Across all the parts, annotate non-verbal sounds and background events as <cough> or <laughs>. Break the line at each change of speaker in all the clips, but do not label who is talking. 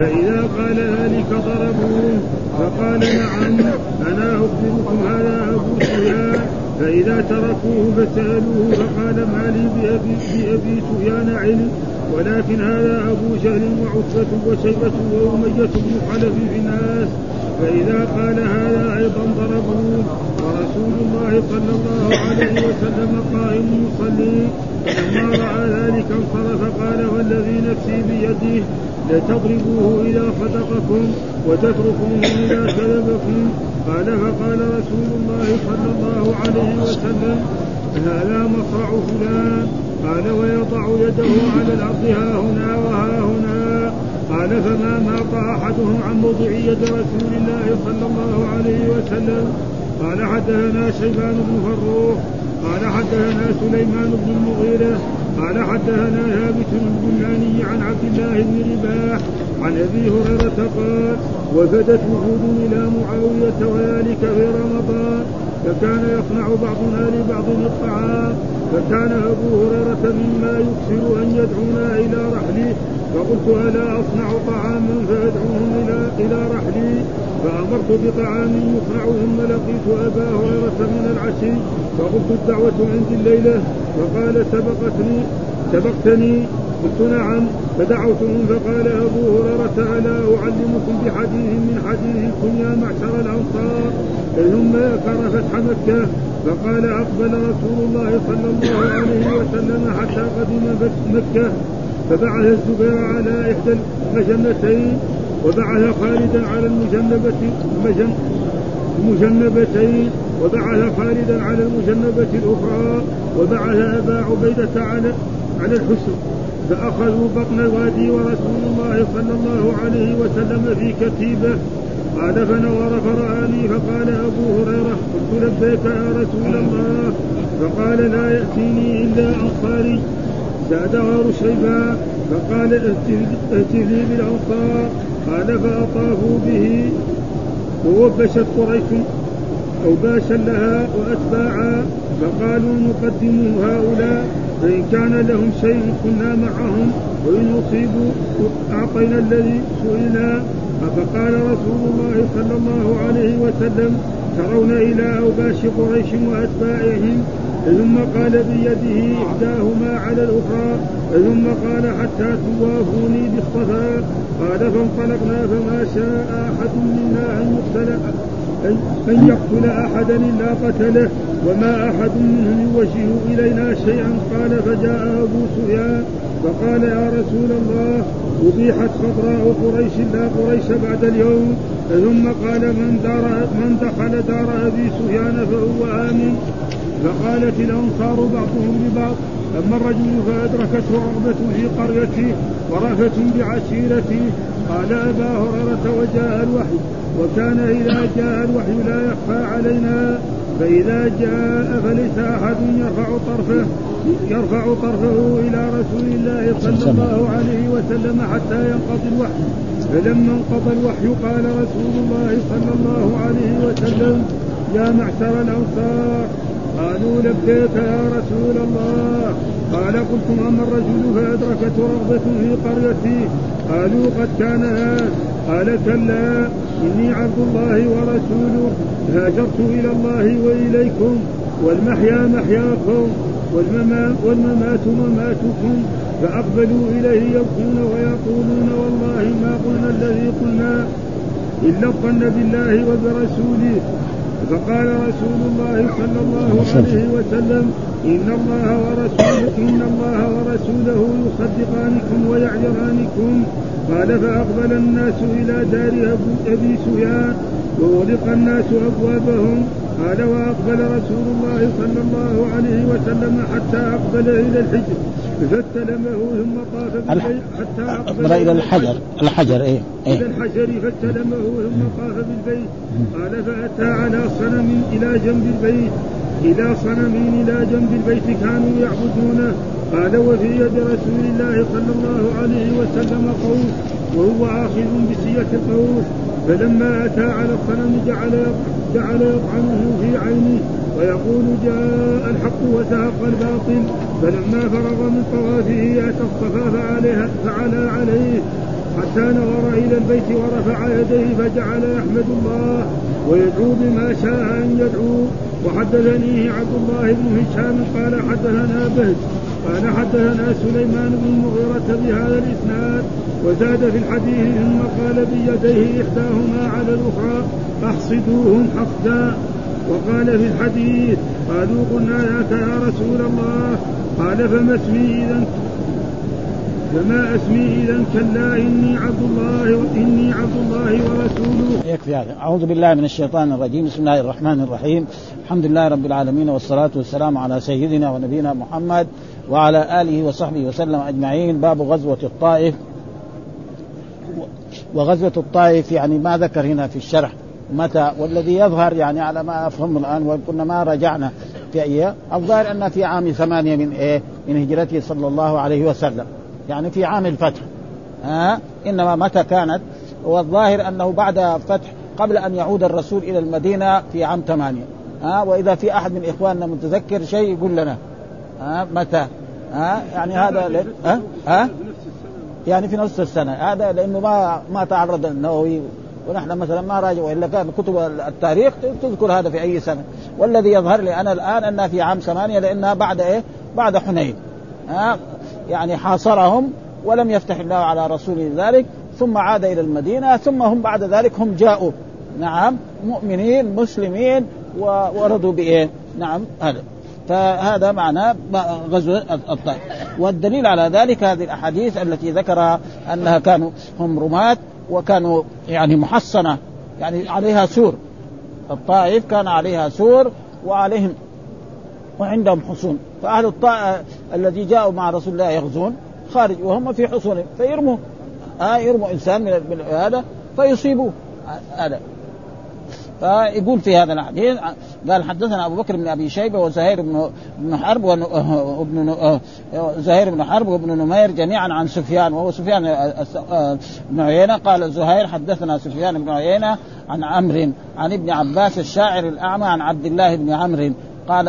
فإذا قال ذلك ضربوه فقال نعم أنا أخبركم هذا أبو سفيان فإذا تركوه فسألوه فقال ما لي بأبي, بأبي سفيان علم ولكن هذا أبو جهل وعتبة وشيبة وأمية بن خلف في الناس. فإذا قال هذا أيضا ضربوه ورسول الله صلى الله عليه وسلم قائم يصلي. فلما رأى ذلك انصرف قال والذي نفسي بيده لتضربوه إذا صدقكم وتتركوه إذا كذبكم قال فقال رسول الله صلى الله عليه وسلم هذا مصرع فلان. قال ويضع يده على الأرض ها هنا وها هنا. قال فما ماط أحدهم عن موضع يد رسول الله صلى الله عليه وسلم؟ قال حدثنا شيبان بن فروخ قال حدثنا سليمان بن المغيرة. قال حدثنا ثابت البناني عن عبد الله بن رباح عن أبي هريرة قال وفدت وفود إلى معاوية وذلك في رمضان. فكان يصنع بعضنا لبعض الطعام فكان أبو هريرة مما يكثر أن يدعونا إلى رحله فقلت ألا أصنع طعاما فأدعوهم إلى إلى رحلي؟ فأمرت بطعام يصنع ثم لقيت أبا هريرة من العشي. فقلت الدعوة عندي الليلة. فقال سبقتني سبقتني؟ قلت نعم. فدعوتهم فقال أبو هريرة ألا أعلمكم بحديث من حديثكم يا معشر الأنصار؟ ثم ذكر فتح مكه فقال أقبل رسول الله صلى الله عليه وسلم حتى قدم مكة فبعث الزبير على إحدى المجنتين وبعث خالدا على المجنبة المجنبتين وبعث خالدا على المجنبة الأخرى وبعث أبا عبيدة على على الحسن. فأخذوا بطن الوادي ورسول الله صلى الله عليه وسلم في كتيبة قال فنظر فرآني فقال أبو هريرة قلت لبيك يا رسول الله. فقال لا يأتيني إلا أنصاري زاد غار شيبان فقال ائت لي بالانصار قال فاطافوا به. ووبشت قريش اوباشا لها وأتباعا. فقالوا نقدم هؤلاء. فإن كان لهم شيء كنا معهم. وإن أصيبوا أعطينا الذي سئلنا. فقال رسول الله صلى الله عليه وسلم ترون إلى أوباش قريش وأتباعهم؟ ثم قال بيده إحداهما على الأخرى ثم قال حتى توافوني بالصفا. قال فانطلقنا فما شاء أحد منا أن يقتل أن يقتل أحدا إلا قتله وما أحد منهم يوجه إلينا شيئا. قال فجاء أبو سفيان فقال يا رسول الله أبيحت خضراء قريش لا قريش بعد اليوم ثم قال من, دار من دخل دار أبي سفيان فهو آمن. فقالت الأنصار بعضهم لبعض أما الرجل فأدركته رغبة في قريته ورأفة بعشيرته. قال أبا هريرة وجاء الوحي وكان إذا جاء الوحي لا يخفى علينا فإذا جاء فليس أحد يرفع طرفه. يرفع طرفه إلى رسول الله صلى الله عليه وسلم حتى ينقضي الوحي. فلما انقضى الوحي قال رسول الله صلى الله عليه وسلم يا معشر الأنصار قالوا لبيك يا رسول الله. قال قلت اما الرجل فادركته رغبة في قريتي؟ قالوا قد كان هذا. قال كلا إني عبد الله ورسوله هاجرت إلى الله وإليكم والمحيا محياكم. والممات, مماتكم فأقبلوا إليه يبكون ويقولون والله ما قلنا الذي قلنا الا الظن بالله وبرسوله. فقال رسول الله صلى الله عليه وسلم إن الله ورسوله إن الله ورسوله يصدقانكم ويعجرانكم قال فأقبل الناس إلى دار أبي سفيان وغلق الناس أبوابهم قال وأقبل رسول الله صلى الله عليه وسلم حتى أقبل إلى الحجر. فاستلمه ثم طاف بالبيت حتى
أقبل إلى الحجر. الحجر. إيه,
إيه إلى الحجر فاستلمه ثم طاف بالبيت. قال فأتى على صنم إلى جنب البيت. إلى صنم إلى جنب البيت كانوا يعبدونه. قال وفي يد رسول الله صلى الله عليه وسلم قوس وهو آخذ بسية القوس فلما أتى على الصنم جعل جعل يطعنه في عينه ويقول جاء الحق وزهق الباطل فلما فرغ من طوافه أتى الصفا فعليها فعلى عليه حتى نظر إلى البيت ورفع يديه فجعل يحمد الله ويدعو بما شاء أن يدعو. وحدثني عبد الله بن هشام قال حدثنا بهز قال حدثنا سليمان بن المغيرة بهذا الإسناد وزاد في الحديث ثم قال بيديه إحداهما على الأخرى أحصدوهم حقدا وقال في الحديث قالوا قلنا لك يا رسول الله. قال فما اسمي إذا فما أسمي إذا كلا إني عبد الله واني عبد الله ورسوله.
يكفي هذا، أعوذ بالله من الشيطان الرجيم، بسم الله الرحمن الرحيم، الحمد لله رب العالمين والصلاة والسلام على سيدنا ونبينا محمد وعلى آله وصحبه وسلم أجمعين، باب غزوة الطائف. وغزوة الطائف يعني ما ذكر هنا في الشرح. متى؟ والذي يظهر يعني على ما أفهم الآن وكنا ما رجعنا في أيام الظاهر أن في عام ثمانية من إيه؟ من هجرته صلى الله عليه وسلم. يعني في عام الفتح. ها؟ إنما متى كانت؟ والظاهر أنه بعد فتح قبل أن يعود الرسول إلى المدينة في عام ثمانية. ها؟ وإذا في أحد من إخواننا متذكر شيء يقول لنا. ها؟ متى؟ ها؟ يعني هذا ها؟ ها؟ يعني في نصف السنة. هذا لأنه ما ما تعرض النووي ونحن مثلا ما راجع والا كان كتب التاريخ تذكر هذا في أي سنة. والذي يظهر لي أنا الآن أنها في عام ثمانية لأنها بعد إيه؟ بعد حنين. ها؟ يعني حاصرهم ولم يفتح الله على رسوله ذلك ثم عاد إلى المدينة ثم هم بعد ذلك هم جاءوا. نعم مؤمنين مسلمين ورضوا بإيه؟ نعم هذا. فهذا معناه غزو الطائف والدليل على ذلك هذه الأحاديث التي ذكرها أنها كانوا هم رماة وكانوا يعني محصنة يعني عليها سور. الطائف كان عليها سور وعليهم وعندهم حصون. فأهل الطائف الذي جاءوا مع رسول الله يغزون خارج وهم في حصونهم فيرموا آه يرموا إنسان من هذا فيصيبوه هذا. فيقول في هذا الحديث قال حدثنا أبو بكر بن أبي شيبة وزهير بن بن حرب وابن زهير بن حرب وابن نمير جميعا عن سفيان وهو سفيان بن عيينة. قال زهير حدثنا سفيان بن عيينة عن عمرو عن ابن عباس الشاعر الأعمى عن عبد الله بن عمرو. قال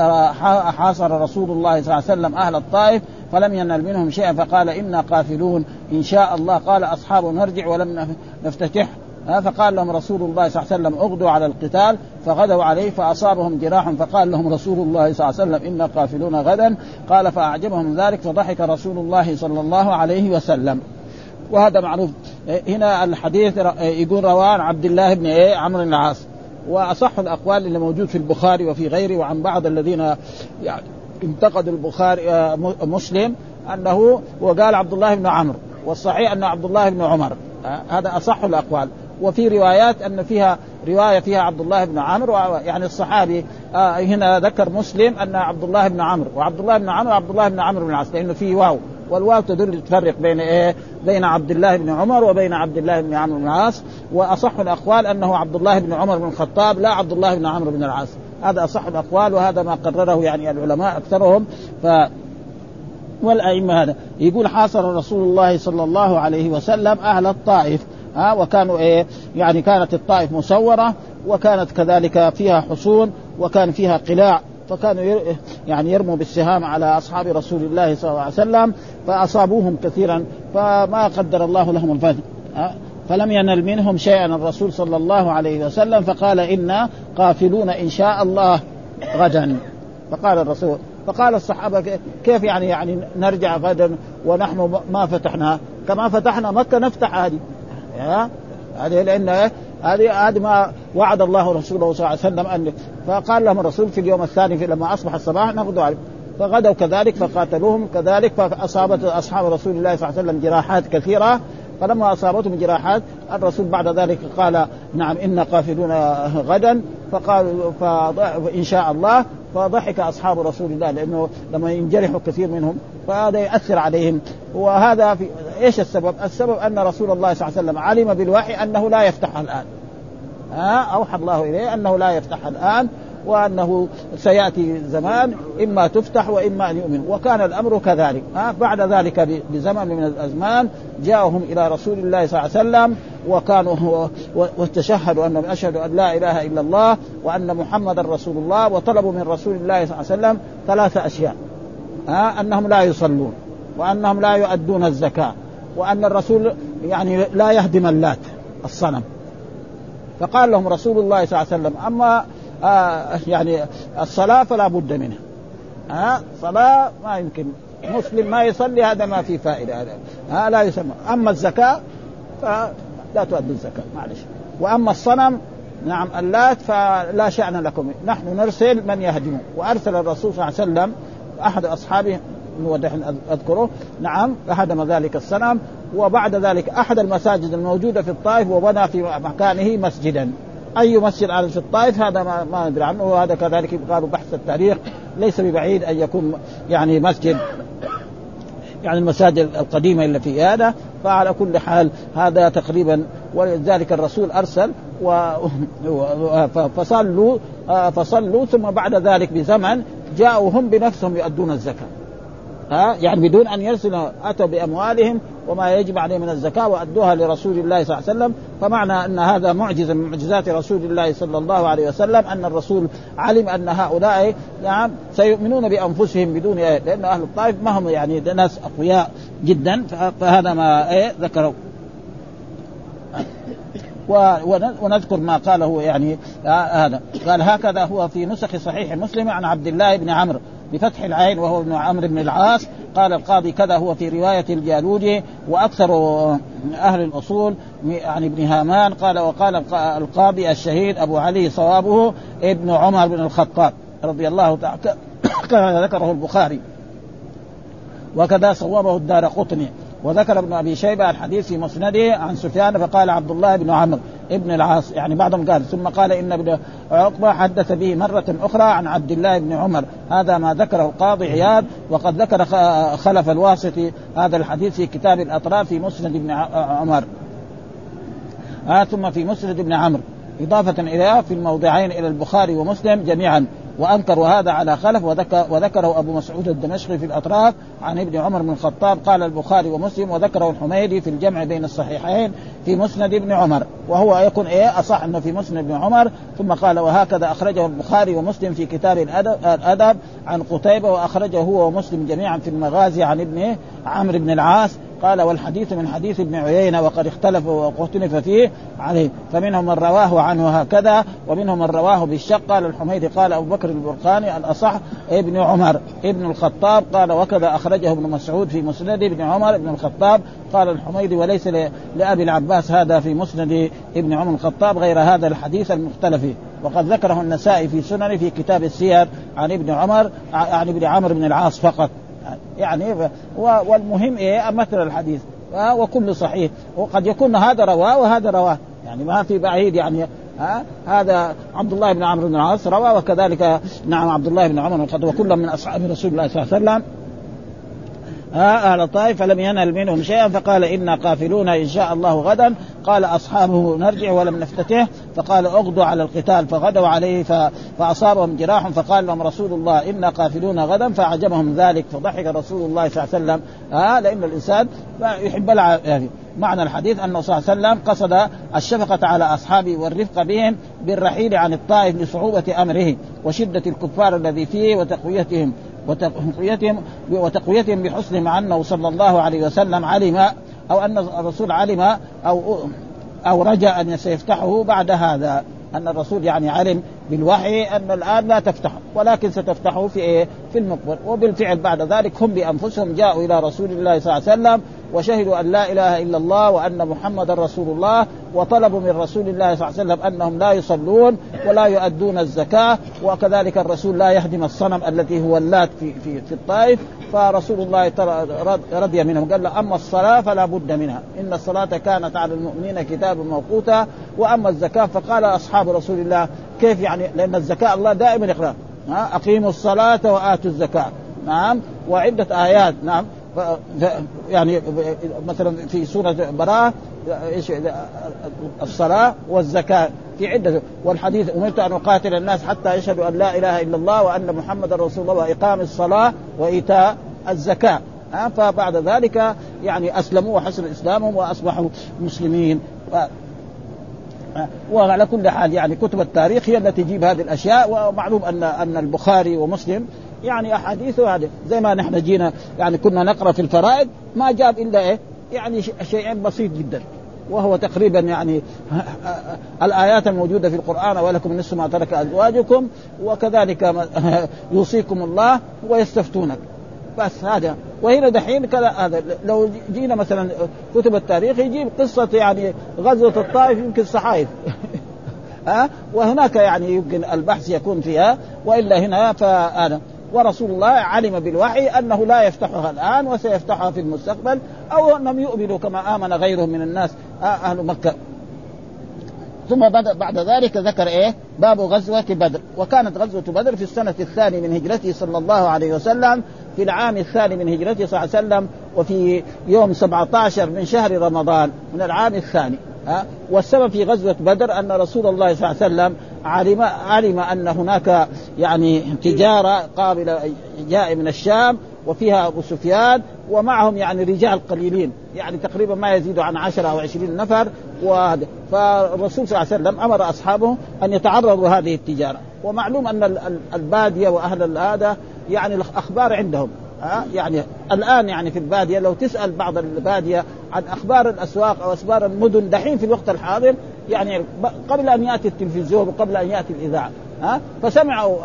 حاصر رسول الله صلى الله عليه وسلم أهل الطائف فلم ينل منهم شيئا فقال إنا قافلون إن شاء الله. قال أصحاب نرجع ولم نفتتح. فقال لهم رسول الله صلى الله عليه وسلم أغدوا على القتال فغدوا عليه فأصابهم جراح فقال لهم رسول الله صلى الله عليه وسلم إنا قافلون غدا. قال فأعجبهم ذلك فضحك رسول الله صلى الله عليه وسلم. وهذا معروف. هنا الحديث يقول رواه عبد الله بن إيه عمرو العاص. وأصح الأقوال اللي موجود في البخاري وفي غيره وعن بعض الذين يعني انتقدوا البخاري آه، مسلم أنه وقال عبد الله بن عمرو والصحيح انه عبد الله بن عمر آه، هذا أصح الأقوال. وفي روايات أن فيها رواية فيها عبد الله بن عمرو يعني الصحابي آه، هنا ذكر مسلم أن عبد الله بن عمرو وعبد الله بن عمرو عبد الله بن عمرو بن العاص لأنه في واو. والواو تدل تفرق بين إيه؟ بين عبد الله بن عمر وبين عبد الله بن عمرو بن العاص. وأصح الأقوال أنه عبد الله بن عمر بن الخطاب لا عبد الله بن عمرو بن العاص. هذا أصح الأقوال وهذا ما قرره يعني العلماء أكثرهم. ف والأئمة هذا. يقول حاصر رسول الله صلى الله عليه وسلم أهل الطائف. ها وكانوا إيه؟ يعني كانت الطائف مسورة وكانت كذلك فيها حصون وكان فيها قلاع. فكانوا يعني يرموا بالسهام على أصحاب رسول الله صلى الله عليه وسلم فأصابوهم كثيرا فما قدر الله لهم الفتح فلم ينل منهم شيئا الرسول صلى الله عليه وسلم فقال أنا قافلون إن شاء الله غدا. فقال الرسول فقال الصحابة كيف يعني يعني نرجع غدا ونحن ما فتحنا؟ كما فتحنا مكة نفتح هذه. هذه لأن هذه هذه ما وعد الله رسوله صلى الله عليه وسلم ان فقال لهم الرسول في اليوم الثاني في لما أصبح الصباح نغدو عليه فغدوا كذلك فقاتلوهم كذلك فأصابت أصحاب رسول الله صلى الله عليه وسلم جراحات كثيرة. فلما أصابتهم جراحات الرسول بعد ذلك قال نعم أنا قافلون غدا. فقالوا فان شاء الله فضحك أصحاب رسول الله لأنه لما ينجرحوا كثير منهم فهذا ياثر عليهم. وهذا في إيش السبب؟ السبب أن رسول الله صلى الله عليه وسلم علم بالوحي أنه لا يفتح الآن. ها؟ أوحى الله إليه أنه لا يفتح الآن. وأنه سيأتي زمان إما تفتح وإما أن يؤمن. وكان الأمر كذلك. بعد ذلك بزمن من الأزمان جاءهم إلى رسول الله صلى الله عليه وسلم وكانوا وتشهدوا أنهم أشهدوا أن لا إله إلا الله وأن محمدا رسول الله وطلبوا من رسول الله صلى الله عليه وسلم ثلاث أشياء. أنهم لا يصلون وأنهم لا يؤدون الزكاة وأن الرسول يعني لا يهدم اللات الصنم. فقال لهم رسول الله صلى الله عليه وسلم أما آه يعني الصلاة فلا بد منها. ها آه صلاة ما يمكن. مسلم ما يصلي هذا ما في فائدة. هذا. ها لا يسمى. أما الزكاة فلا تؤدي الزكاة معلش. وأما الصنم نعم اللات فلا شأن لكم. نحن نرسل من يهدمه وأرسل الرسول صلى الله عليه وسلم أحد أصحابه ودحين أذكره نعم هدم ذلك الصنم. وبعد ذلك أحد المساجد الموجودة في الطائف وبنى في مكانه مسجدا. أي مسجد في الطائف هذا ما, ما ندري عنه وهذا كذلك قالوا بحث التاريخ. ليس ببعيد أن يكون يعني مسجد يعني المساجد القديمة اللي في هذا. فعلى كل حال هذا تقريبا ولذلك الرسول أرسل و... فصلوا فصلوا ثم بعد ذلك بزمن جاءوا هم بنفسهم يؤدون الزكاة. ها؟ يعني بدون أن يرسلوا أتوا بأموالهم وما يجب عليه من الزكاة وأدوها لرسول الله صلى الله عليه وسلم. فمعنى أن هذا معجزه من معجزات رسول الله صلى الله عليه وسلم أن الرسول علم أن هؤلاء نعم سيؤمنون بأنفسهم بدون إيه؟ لأن أهل الطائف ما هم يعني ناس أقوياء جدا. فهذا ما إيه؟ ذكروا. ونذكر ما قاله يعني هذا. قال هكذا هو في نسخ صحيح مسلم عن عبد الله بن عمرو. بفتح العين وهو ابن عمرو بن العاص قال القاضي كذا هو في رواية الجالوجي وأكثر أهل الأصول عن ابن هامان قال وقال القاضي الشهيد أبو علي صوابه ابن عمر بن الخطاب رضي الله تعالى ذكره البخاري. وكذا صوابه الدار قطني. وذكر ابن أبي شيبة الحديث في مسنده عن سفيان فقال عبد الله بن عمرو ابن العاص يعني بعضهم قال ثم قال إن ابن عقبة حدث به مرة أخرى عن عبد الله بن عمر. هذا ما ذكره القاضي عياض وقد ذكر خلف الواسطي هذا الحديث في كتاب الأطراف في مسند ابن عمر. آه ثم في مسند ابن عمرو. إضافة إليها في الموضعين إلى البخاري ومسلم جميعا. وانكروا هذا على خلف وذكر وذكره أبو مسعود الدمشقي في الأطراف عن ابن عمر بن الخطاب قال البخاري ومسلم وذكره الحميدي في الجمع بين الصحيحين في مسند ابن عمر. وهو يكون إيه؟ أصح إنه في مسند ابن عمر. ثم قال وهكذا أخرجه البخاري ومسلم في كتاب الأدب عن قتيبة وأخرجه هو ومسلم جميعا في المغازي عن ابن عمرو بن العاص. قال والحديث من حديث ابن عيينة وقد اختلف واختلف فيه عليه. فمنهم من رواه عنه هكذا ومنهم من رواه بالشق. قال الحميدي قال أبو بكر البرقاني الأصح ابن عمر. ابن الخطاب قال وكذا أخرجه ابن مسعود في مسند ابن عمر ابن الخطاب. قال الحميدي وليس لأبي العباس هذا في مسند ابن عمر الخطاب غير هذا الحديث المختلف وقد ذكره النسائي في سنن في كتاب السير عن ابن عمر عن ابن عمرو بن العاص فقط. يعني والمهم إيه مثل الحديث. وكل صحيح. وقد يكون هذا رواه وهذا رواه. يعني ما في بعيد يعني ها؟ هذا عبد الله بن عمرو بن العاص روى وكذلك نعم عبد الله بن عمر الخطاب وكل من أصحاب رسول الله صلى الله عليه وسلم. ها أهل الطائف فلم ينل منهم شيئا فقال إنا قافلون إن شاء الله غدا. قال أصحابه نرجع ولم نفتته فقال اغدوا على القتال فغدوا عليه فأصابهم جراح فقال لهم رسول الله إنا قافلون غدا فأعجبهم ذلك فضحك رسول الله صلى الله عليه وسلم. ها لأن الإنسان يحب يعني معنى الحديث أنه صلى الله عليه وسلم قصد الشفقة على أصحابه والرفق بهم بالرحيل عن الطائف لصعوبة أمره وشدة الكفار الذي فيه وتقويتهم. وتقويتهم وتقويتهم بحسن مع أنه صلى الله عليه وسلم علم أو أن الرسول علم أو أو رجى أن سيفتحه بعد هذا أن الرسول يعني علم بالوحي أن الآن لا تفتح ولكن ستفتحه في إيه؟ في المقبل. وبالفعل بعد ذلك هم بأنفسهم جاءوا إلى رسول الله صلى الله عليه وسلم وشهدوا أن لا إله إلا الله وأن محمدا رسول الله وطلبوا من رسول الله صلى الله عليه وسلم أنهم لا يصلون ولا يؤدون الزكاة وكذلك الرسول لا يهدم الصنم التي هو اللات في في في الطائف. فرسول الله رضي منهم قال له أما الصلاة فلا بد منها. إن الصلاة كانت على المؤمنين كتابا موقوتا وأما الزكاة فقال أصحاب رسول الله كيف يعني؟ لأن الزكاة الله دائما يقرا أقيموا الصلاة وآتوا الزكاة. نعم؟ وعدة آيات. نعم؟ يعني مثلا في سورة براءة إيش؟ الصلاة والزكاة. في عدة. والحديث أمرت أن أقاتل الناس حتى يشهدوا أن لا إله إلا الله وأن محمدا رسول الله. واقام الصلاة وإيتاء الزكاة. فبعد ذلك يعني أسلموا وحسن إسلامهم وأصبحوا مسلمين. وعلى كل حال يعني كتب التاريخ هي التي تجيب هذه الأشياء ومعلوم ان أن البخاري ومسلم يعني أحاديثه هذه. زي ما نحن جينا يعني كنا نقرأ في الفرائض ما جاب إلا إيه؟ يعني شيئين بسيط جدا. وهو تقريبا يعني <laughs> الآيات الموجودة في القرآن ولكم نصف ما ترك أزواجكم وكذلك <laughs> يوصيكم الله ويستفتونك. بس هذا. وهنا دحين كذا هذا. لو جينا مثلا كتب التاريخ يجيب قصة يعني غزوة الطائف يمكن صحائف. <laughs> ها؟ وهناك يعني يمكن البحث يكون فيها. وإلا هنا فأنا ورسول الله علم بالوحي أنه لا يفتحها الآن وسيفتحها في المستقبل أو أنهم يؤمنوا كما آمن غيرهم من الناس. أهل مكة. ثم بعد ذلك ذكر إيه؟ باب غزوة بدر. وكانت غزوة بدر في السنة الثانية من هجرته صلى الله عليه وسلم في العام الثاني من هجرته صلى الله عليه وسلم وفي يوم 17 من شهر رمضان من العام الثاني. ها؟ والسبب في غزوة بدر أن رسول الله صلى الله عليه وسلم علم علم أن هناك يعني تجارة قابلة جاء من الشام وفيها أبو سفيان ومعهم يعني رجال قليلين يعني تقريبا ما يزيد عن عشرة أو عشرين نفر وهذا. فالرسول صلى الله عليه وسلم أمر أصحابه أن يتعرضوا هذه التجارة. ومعلوم أن البادية وأهل هذا يعني الأخبار عندهم. ها يعني الآن يعني في البادية لو تسأل بعض البادية عن أخبار الأسواق أو أخبار المدن دحين في الوقت الحاضر يعني قبل أن يأتي التلفزيون وقبل أن يأتي الإذاعة. ها فسمعوا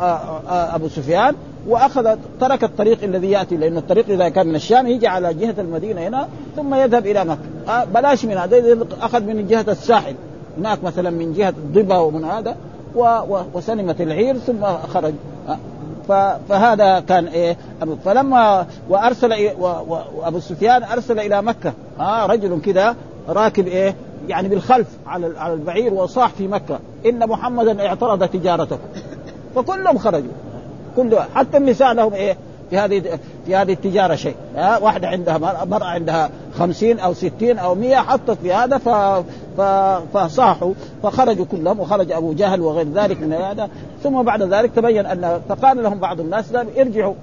أبو سفيان وأخذ ترك الطريق الذي يأتي لأن الطريق إذا كان من الشام يجي على جهة المدينة هنا ثم يذهب إلى مكة. بلاش من هذا أخذ من جهة الساحل. هناك مثلا من جهة الضبا ومن هذا وسلمت العير ثم خرج. فهذا كان إيه؟ فلما وأرسل وأبو سفيان أرسل إلى مكة. ها رجل كذا راكب إيه؟ يعني بالخلف على على البعير وصاح في مكة. إن محمدا اعترض تجارته. فكلهم خرجوا. كل حتى النساء لهم إيه؟ في هذه في هذه التجارة شيء. ها واحدة عندها مرأة عندها خمسين أو ستين أو مية حطت في هذا ف... ف... فصاحوا فخرجوا كلهم وخرج أبو جهل وغير ذلك من هذا. ثم بعد ذلك تبين أن فقال لهم بعض الناس ارجعوا.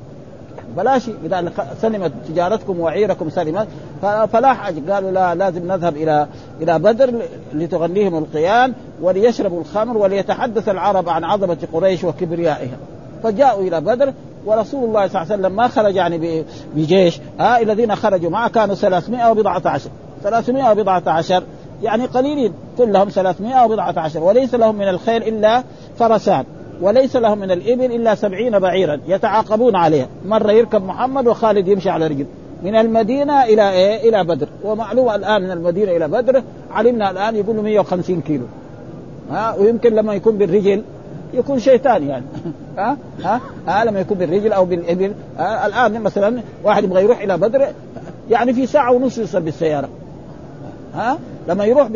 بلاش إذا سلمت تجارتكم وعيركم سلمت فلا حاجة. قالوا لا لازم نذهب إلى إلى بدر لتغنيهم القيان وليشربوا الخمر وليتحدث العرب عن عظمة قريش وكبريائها فجاءوا إلى بدر ورسول الله صلى الله عليه وسلم ما خرج يعني بجيش. ها الذين خرجوا معه كانوا 300 وبضعة عشر. 300 وبضعة عشر. يعني قليلين. كلهم 300 وبضعة عشر. وليس لهم من الخيل إلا فرسان. وليس لهم من الإبل إلا سبعين بعيرا. يتعاقبون عليها. مرة يركب محمد وخالد يمشي على رجل. من المدينة إلى إيه؟ إلى بدر. ومعلوم الآن من المدينة إلى بدر. علمنا الآن يقولوا 150 كيلو. ها؟ ويمكن لما يكون بالرجل يكون شيطان يعني. <laughs> ها؟ ها, ها؟ لما يكون بالرجل أو بالابل الآن مثلا واحد يبغى يروح إلى بدر يعني في ساعة ونص يوصل بالسيارة. ها؟ لما يروح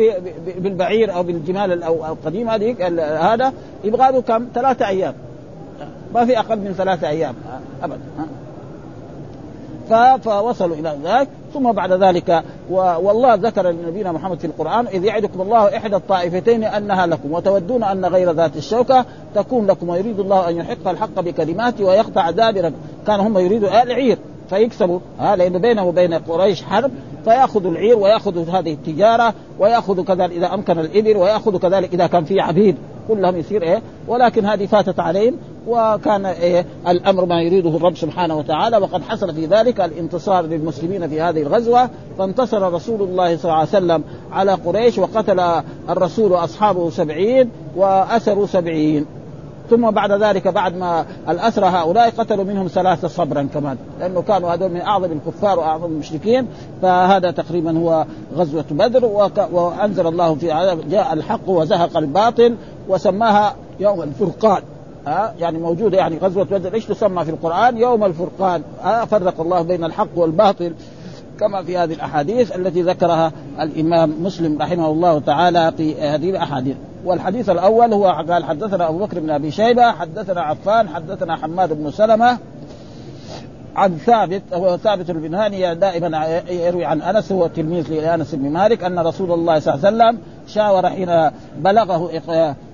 بالبعير أو بالجمال أو القديمه هذيك هذا يبغى له كم؟ ثلاثة أيام. ما في أقل من ثلاثة أيام. ابدا. فوصلوا إلى ذلك. ثم بعد ذلك والله ذكر لنبينا محمد في القرآن إذ يعدكم الله إحدى الطائفتين أنها لكم وتودون أن غير ذات الشوكة تكون لكم ويريد الله أن يحق الحق بكلماته ويقطع دابر كان هم يريدوا العير فيكسبوا. ها لأنه بينه وبين قريش حرب. فياخذوا العير وياخذوا هذه التجارة وياخذوا كذلك إذا أمكن الابل وياخذوا كذلك إذا كان في عبيد. كلهم يصير إيه؟ ولكن هذه فاتت عليهم. وكان إيه الأمر ما يريده الرب سبحانه وتعالى وقد حصل في ذلك الانتصار للمسلمين في هذه الغزوة فانتصر رسول الله صلى الله عليه وسلم على قريش وقتل الرسول وأصحابه سبعين وأسروا سبعين. ثم بعد ذلك بعد ما الأسرى هؤلاء قتلوا منهم ثلاثة صبرا كمان لأنه كانوا هذول من أعظم الكفار وأعظم المشركين فهذا تقريبا هو غزوة بدر وأنزل الله في جاء الحق وزهق الباطل وسماها يوم الفرقان. ها يعني موجودة يعني غزوة بدر إيش تسمى في القرآن؟ يوم الفرقان. ها فرق الله بين الحق والباطل كما في هذه الأحاديث التي ذكرها الإمام مسلم رحمه الله تعالى في هذه الأحاديث. والحديث الأول هو قال حدثنا أبو بكر بن أبي شيبة حدثنا عفان حدثنا حماد بن سلمة عن ثابت هو ثابت البنهاني دائما يروي عن أنس هو تلميذ لأنس بن مالك أن رسول الله صلى الله عليه وسلم شاور حين بلغه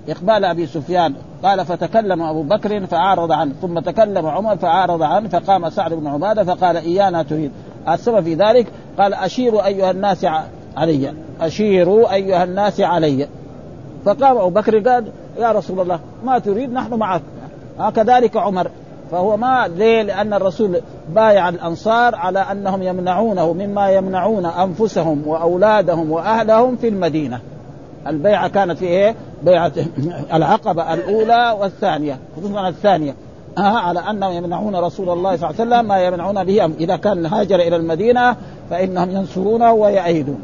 إقبال أبي سفيان. قال فتكلم أبو بكر فأعرض عنه ثم تكلم عمر فأعرض عنه فقام سعد بن عبادة فقال إيانا تريد السبب في ذلك قال أشيروا أيها الناس علي أشيروا أيها الناس علي فقام أبو بكر قال يا رسول الله ما تريد نحن معك كذلك عمر فهو ما ليه؟ لأن الرسول بايع الأنصار على أنهم يمنعونه مما يمنعون أنفسهم وأولادهم وأهلهم في المدينة. البيعة كانت في إيه؟ بيعه العقبة الأولى والثانية خصوصا الثانية. آه على أنهم يمنعون رسول الله صلى الله عليه وسلم ما يمنعون به. إذا كان هاجر إلى المدينة فإنهم ينصرونه ويأيدون.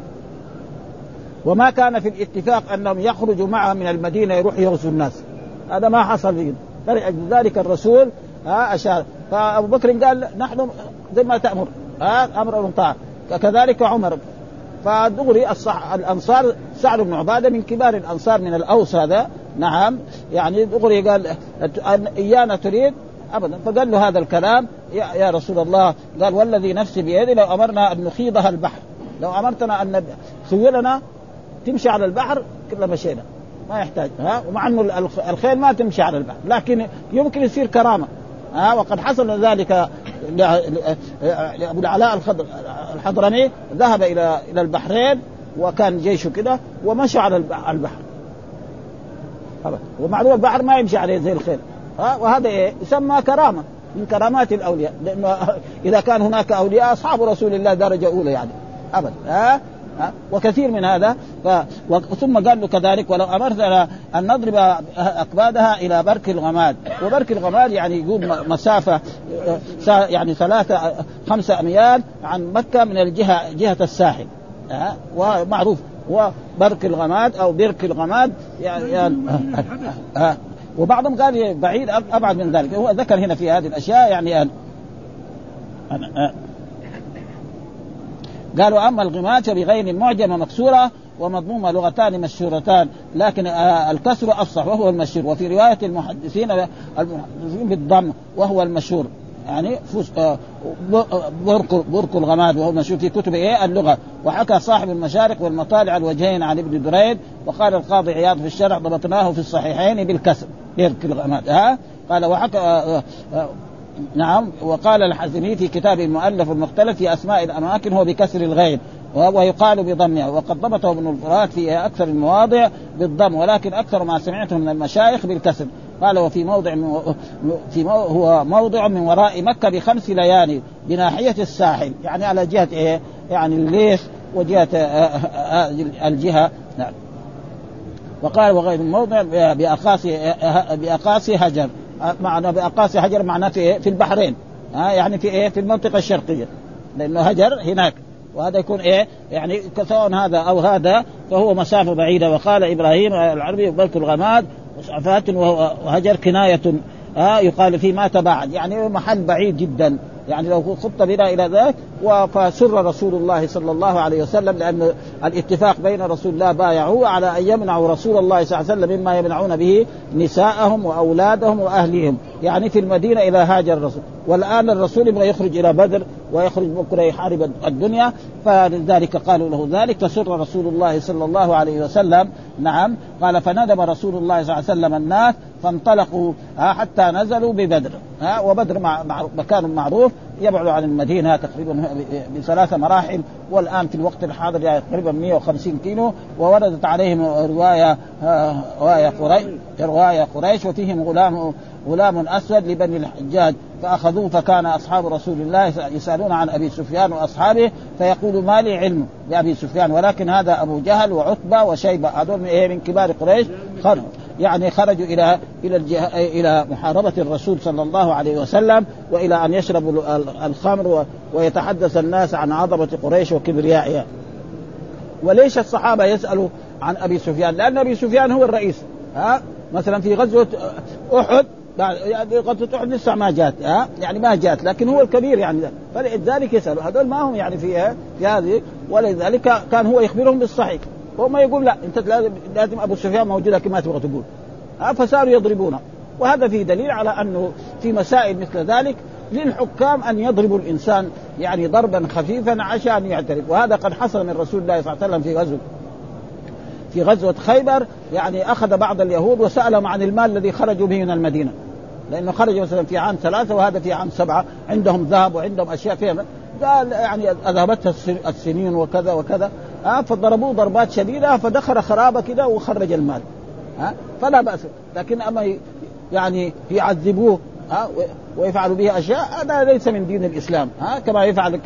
وما كان في الاتفاق أنهم يخرجوا معه من المدينة يروح يغزو الناس. هذا ما حصل فيه. فلذلك الرسول ها أشار. فأبو بكر قال نحن زي ما تأمر. ها أمر المطاع كذلك عمر. فدغري الصح الأنصار سعد بن عبادة من كبار الأنصار من الأوس هذا. نعم. يعني دغري قال إيانا تريد؟ ابدا. فقال له هذا الكلام يا, يا رسول الله. قال والذي نفسي بيدي لو أمرنا أن نخيضها البحر. لو أمرتنا أن خيولنا تمشي على البحر كلنا مشينا. ما يحتاج. ها؟ ومع إنه الخيل ما تمشي على البحر لكن يمكن يصير كرامة. ها؟ وقد حصل ذلك لابو العلاء الحضرمي ذهب إلى إلى البحرين وكان جيشه كده ومشى على البحر. ومعلوم البحر ما يمشي عليه زي الخيل. وهذا إيه؟ يسمى كرامة من كرامات الأولياء لأنه إذا كان هناك أولياء أصحاب رسول الله درجة أولى يعني. أبدا. ها؟ وكثير من هذا. ف... ثم قال له كذلك ولو أمرتنا أن نضرب أكبادها إلى برك الغماد. وبرك الغماد يعني يقول مسافة يعني ثلاثة خمسة اميال عن مكة من الجهة جهة الساحل. ومعروف. وبرك الغماد أو برك الغماد يعني, يعني وبعضهم قال بعيد أبعد من ذلك. هو ذكر هنا في هذه الأشياء يعني قالوا أما الغماد فبغير المعجمه مكسوره ومضمومه لغتان مشهورتان لكن آه الكسر افصح وهو المشهور وفي رواية المحدثين المحدثين بالضم وهو المشهور. يعني فوس آه برك برك الغماد وهو المشهور في كتب إيه؟ اللغة. وحكى صاحب المشارق والمطالع الوجهين عن ابن دريد وقال القاضي عياض في الشرع ضبطناه في الصحيحين بالكسر برك الغماد ها؟ قال وحكى آه نعم وقال الحزمي في كتابه المؤلف المختلف في أسماء الأماكن هو بكسر الغين ويقال بضمها وقد ضبطه ابن الفرات في أكثر المواضع بالضم ولكن أكثر ما سمعته من المشايخ بالكسر. قال وفي موضع من في مو هو موضع من وراء مكة بخمس ليالي بناحية الساحل يعني على جهة إيه؟ يعني الليث وجهه الجهة. نعم. وقال وغير الموضع باقاصي باقاصي هجر. معنى بأقاصي هجر معناه في إيه؟ في البحرين. ها يعني في إيه؟ في المنطقة الشرقية. لأنه هجر هناك. وهذا يكون إيه؟ يعني سواء هذا أو هذا فهو مسافة بعيدة. وقال إبراهيم العربي بلك الغماد وهجر كناية. آه يقال فيه ما تباعد. يعني محل بعيد جدا. يعني لو خط بنا إلى ذلك فسر رسول الله صلى الله عليه وسلم لأن الاتفاق بين رسول الله بايعوه على أن يمنعوا رسول الله صلى الله عليه وسلم مما يمنعون به نساءهم وأولادهم وأهليهم. يعني في المدينة إلى هاجر الرسول. والآن الرسول يبغى يخرج إلى بدر ويخرج بكرة يحارب الدنيا. فلذلك قالوا له ذلك. فسر رسول الله صلى الله عليه وسلم. نعم. قال فندم رسول الله صلى الله عليه وسلم الناس فانطلقوا حتى نزلوا ببدر ها وبدر مع مكان معروف يبعد عن المدينة تقريبا بثلاث مراحل. والآن في الوقت الحاضر يعني تقريبا 150 كيلو. ووردت عليهم رواية رواية قريش رواية قريش وفيهم غلام غلام أسود لبني الحجاج. فأخذوه فكان أصحاب رسول الله يسألون عن أبي سفيان وأصحابه فيقول ما لي علم بأبي سفيان ولكن هذا أبو جهل وعتبة وشيبة هذول من, إيه كبار قريش خرجوا. يعني خرجوا إلى إلى. إلى محاربة الرسول صلى الله عليه وسلم وإلى أن يشربوا الخمر ويتحدث الناس عن عظمة قريش وكبريائها. وليش الصحابة يسألوا عن أبي سفيان؟ لأن أبي سفيان هو الرئيس ها مثلا في غزوة أحد يعني غزوة أحد لسه ما جات ها يعني ما جات لكن هو الكبير يعني فلذلك يسألوا هذول ما هم يعني في في هذه ولذلك كان هو يخبرهم بالصحيح هو ما يقول لا انت لازم لازم أبو سفيان موجود لكن ما تبغى تقول. فصاروا يضربونه. وهذا فيه دليل على أنه في مسائل مثل ذلك للحكام أن يضربوا الإنسان يعني ضربا خفيفا عشان يعترف. وهذا قد حصل من رسول الله صلى الله عليه وسلم في غزوة. في غزوة خيبر يعني أخذ بعض اليهود وسألهم عن المال الذي خرجوا به من المدينة. لأنه خرجوا مثلا في عام ثلاثة وهذا في عام سبعة. عندهم ذهب وعندهم أشياء فيها. قال يعني أذهبتها السنين وكذا وكذا. ها فضربوه ضربات شديدة فدخل خرابة كده وخرج المال. ها فلا بأس. لكن أما يعني يعذبوه ها ويفعلوا به أشياء هذا ليس من دين الإسلام. ها كما يفعل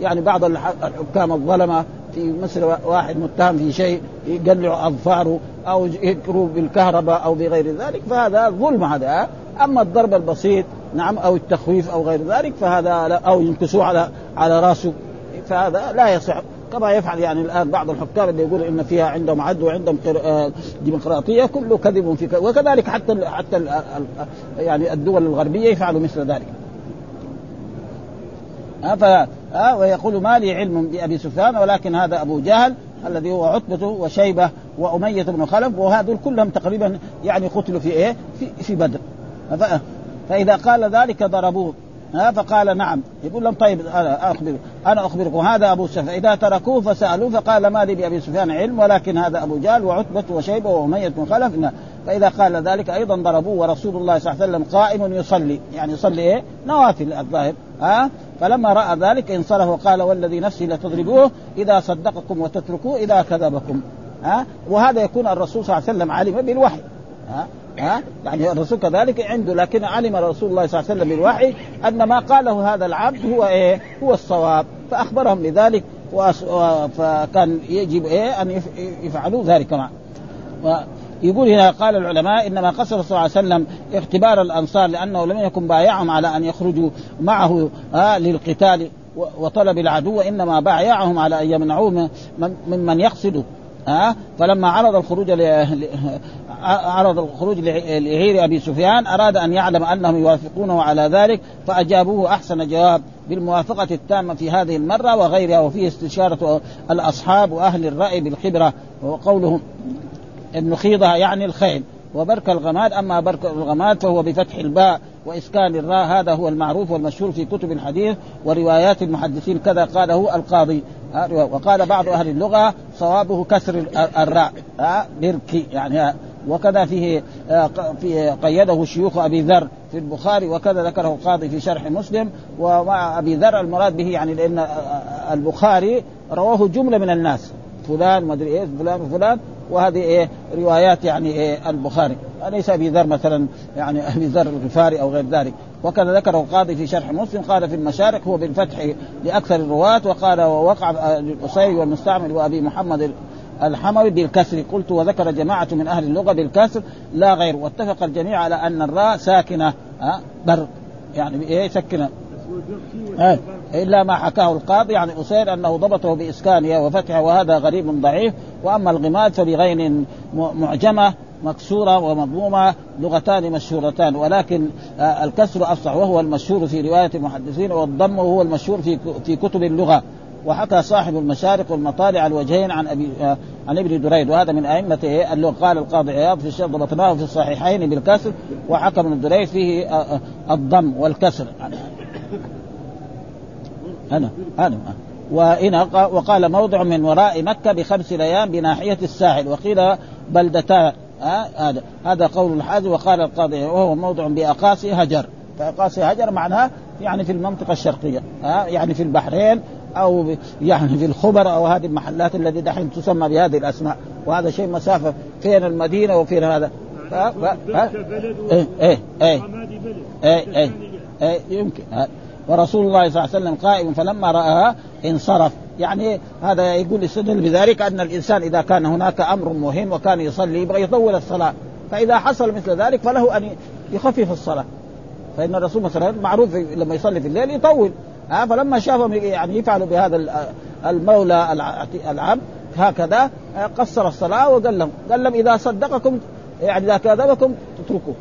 يعني بعض الحكام الظلمة في مصر واحد متهم في شيء يقلع أظفاره أو يكروا بالكهرباء أو بغير ذلك فهذا ظلم هذا. أما الضرب البسيط نعم أو التخويف أو غير ذلك فهذا أو ينكسوه على على راسه فهذا لا يصح. كما يفعل يعني الآن بعض الحكام اللي يقول إن فيها عندهم عدل وعندهم آه، ديمقراطية كله كذب في وكذلك حتى حتى يعني الدول الغربية يفعلوا مثل ذلك. ها ويقول ما لي علم بأبي سفيان ولكن هذا أبو جهل الذي هو عتبة وشيبة وأمية بن خلف وهذول كلهم تقريبا يعني قتلوا في إيه؟ في, في بدر. فإذا قال ذلك ضربوه. ها؟ فقال نعم. يقول لهم طيب أنا اخبر أنا أخبركم. هذا أبو سفيان. إذا تركوه فسألوه فقال ما لي بأبي سفيان علم ولكن هذا أبو جهل وعتبة وشيبة وأمية بن خلف فإذا قال ذلك أيضا ضربوه ورسول الله صلى الله عليه وسلم قائم يصلي. يعني يصلي إيه؟ نوافل الظاهر. ها؟ فلما رأى ذلك انصرف وقال والذي نفسي لتضربوه إذا صدقكم وتتركوه إذا كذبكم. ها؟ وهذا يكون الرسول صلى الله عليه وسلم علم بالوحي. ها؟ ها يعني الرسول كذلك عنده لكن علم رسول الله صلى الله عليه وسلم بالوحي أن ما قاله هذا العبد هو إيه؟ هو الصواب فأخبرهم بذلك فكان يجب إيه أن يفعلوا ذلك معه يقول هنا قال العلماء إنما قصر صلى الله عليه وسلم اختبار الأنصار لأنه لم يكن بايعهم على أن يخرجوا معه آه للقتال وطلب العدو وإنما بايعهم على أن يمنعوه ممن يقصد ها فلما عرض الخروج. عرض الخروج لعير أبي سفيان أراد أن يعلم أنهم يوافقونه على ذلك فأجابوه أحسن جواب بالموافقة التامة في هذه المرة وغيرها وفيه استشارة الأصحاب وأهل الرأي بالخبرة وقولهم ابن خيضة يعني الخيل وبرك الغماد أما برك الغماد فهو بفتح الباء وإسكان الراء هذا هو المعروف والمشهور في كتب الحديث وروايات المحدثين كذا قاله القاضي. وقال بعض أهل اللغة صوابه كسر الراء بركي يعني وكذا فيه في قيده شيوخ أبي ذر في البخاري وكذا ذكره القاضي في شرح مسلم. ومع أبي ذر المراد به يعني لأن البخاري رواه جملة من الناس. فلان ما ادري إيه فلان وفلان. وهذه إيه روايات يعني إيه البخاري. ليس أبي ذر مثلا يعني <laughs> أبي ذر الغفاري أو غير ذلك؟ وكذا ذكره القاضي في شرح مسلم. قال في المشارق هو بالفتح لأكثر الرواة وقال ووقع للقصيري والمستعمل وأبي محمد الحموي بالكسر. قلت وذكر جماعة من أهل اللغة بالكسر. لا غير. واتفق الجميع على أن الراء ساكنة. بر. يعني إيه سكنة. إلا ما حكاه القاضي عن أسير أنه ضبطه باسكانها وفتحه وهذا غريب ضعيف. وأما الغماد فبغين معجمة مكسورة ومضمومة لغتان مشهورتان. ولكن آه، الكسر أفصح. وهو المشهور في رواية المحدثين والضم هو المشهور في في كتب اللغة. وحكى صاحب المشارق والمطالع الوجهين عن ابي آه، عن ابن دريد. وهذا من أئمة اللغة قال القاضي عياض في الشيخ ضبطناه في الصحيحين بالكسر وحكى ابن دريد فيه الضم والكسر. أنا أنا وإن وقال موضع من وراء مكة بخمس ليام بناحية الساحل. وقيل بلدتان هذا هذا قول الحاج. وقال القاضي وهو موضع بأقاصي هجر. فأقاصي هجر معناها يعني في المنطقة الشرقية ها يعني في البحرين أو يعني في الخبر أو هذه المحلات التي دحين تسمى بهذه الأسماء. وهذا شيء مسافة فين المدينة وفين هذا. ف... ف... ف... إيه إيه إيه. إيه, إيه, إيه يمكن. ورسول الله صلى الله عليه وسلم قائم فلما رآها انصرف. يعني هذا يقول يستدل بذلك أن الإنسان إذا كان هناك أمر مهم وكان يصلي يبغى يطول الصلاة. فإذا حصل مثل ذلك فله أن يخفف الصلاة. فإن الرسول مثلا معروف لما يصلي في الليل يطول. ها فلما شافهم يعني يفعلوا بهذا المولى العبد هكذا قصر الصلاة وقال لهم قال لهم إذا صدقكم يعني إذا كذبكم تتركوه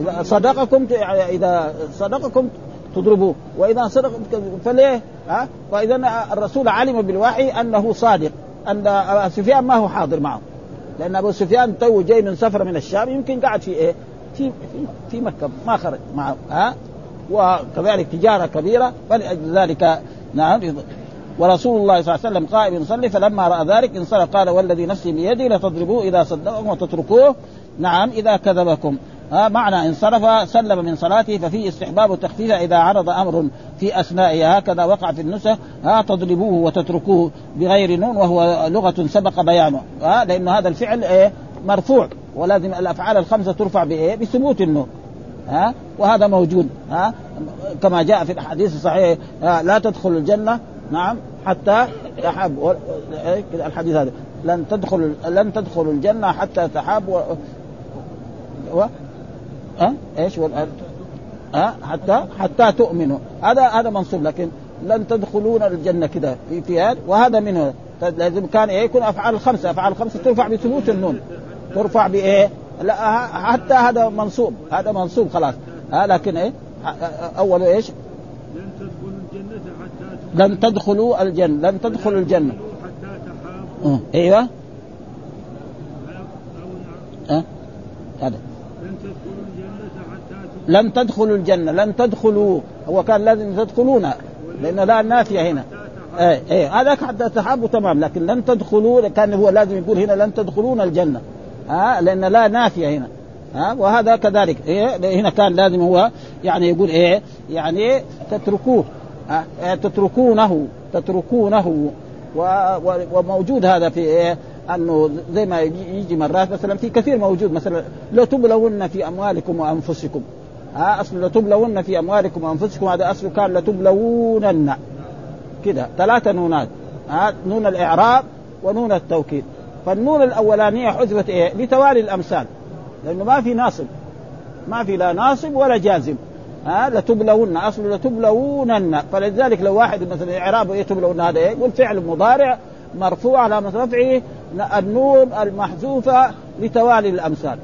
إذا صدقكم يعني إذا صدقكم تضربوه وإذا صدق فليه؟ ها؟ وإذا الرسول علم بالوحي أنه صادق أن سفيان ما هو حاضر معه لأن أبو سفيان تو جاي من سفره من الشام يمكن قاعد في إيه؟ في في, في مكة ما خرج معه ها؟ وكذلك تجارة كبيرة فلأجل ذلك نعم ورسول الله صلى الله عليه وسلم قائم يصلي فلما رأى ذلك انصرف قال والذي نفسي بيدي لتضربوه إذا صدقكم وتتركوه. نعم إذا كذبكم. ها معنى انصرف سلم من صلاته ففي استحباب تخفيفها إذا عرض أمر في اثنائها هكذا وقع في النسخ ها تضربوه وتتركوه بغير نون وهو لغة سبق بيانه. ها لأنه هذا الفعل إيه؟ مرفوع ولازم الأفعال الخمسة ترفع بإيه؟ بثبوت النون. ها؟ وهذا موجود ها؟ كما جاء في الحديث الصحيح لا تدخل الجنة نعم حتى تحب الحديث هذا لن تدخل لن تدخلوا الجنة حتى تحاب و... و... ها؟ إيش؟ والآن ها؟ حتى حتى تؤمنوا. هذا هذا منصوب لكن لن تدخلون الجنة كذا في هذا وهذا منه. لازم كان إيه؟ يكون أفعال الخمسة أفعال الخمسة ترفع بثبوت النون. ترفع بإيه؟ لا حتى هذا منصوب هذا منصوب خلاص. ها لكن إيه؟ أول إيش؟
لن تدخلوا الجنة حتى
لن تدخلوا الجنة. لن تدخلوا الجنة
حتى تحابوا. أيوه.
أه. هذا.
لن تدخلوا الجنة
لن تدخلوا. هو كان لازم تدخلون لأنه لا النافية هنا. إيه إيه هذاك حتى تحابوا تمام لكن لن تدخلوا كان هو لازم يقول هنا لن تدخلون الجنة. ها لأن لا نافية هنا. ها وهذا كذلك. إيه هنا كان لازم هو يعني يقول إيه يعني تتركوه. ها إيه تتركونه تتركونه. وموجود هذا في إيه أنه زي ما يجي مرات مثلا في كثير موجود. مثلا لو تبلون في أموالكم وأنفسكم. ها أصل لتبلون في أموالكم وأنفسكم هذا اصله كان لتبلونن. كده ثلاثة نونات. ها نون الإعراب ونون التوكيد. فالنون الأولانية حذفت إيه؟ لتوالي الأمثال. لأنه ما في ناصب. ما في لا ناصب ولا جازم. ها؟ لتبلون. أصل لتبلونن. فلذلك لو واحد مثلا إعرابه إيه تبلون هذا إيه؟ يقول فعل مضارع مرفوع على رفعه النون المحذوفة لتوالي الأمثال.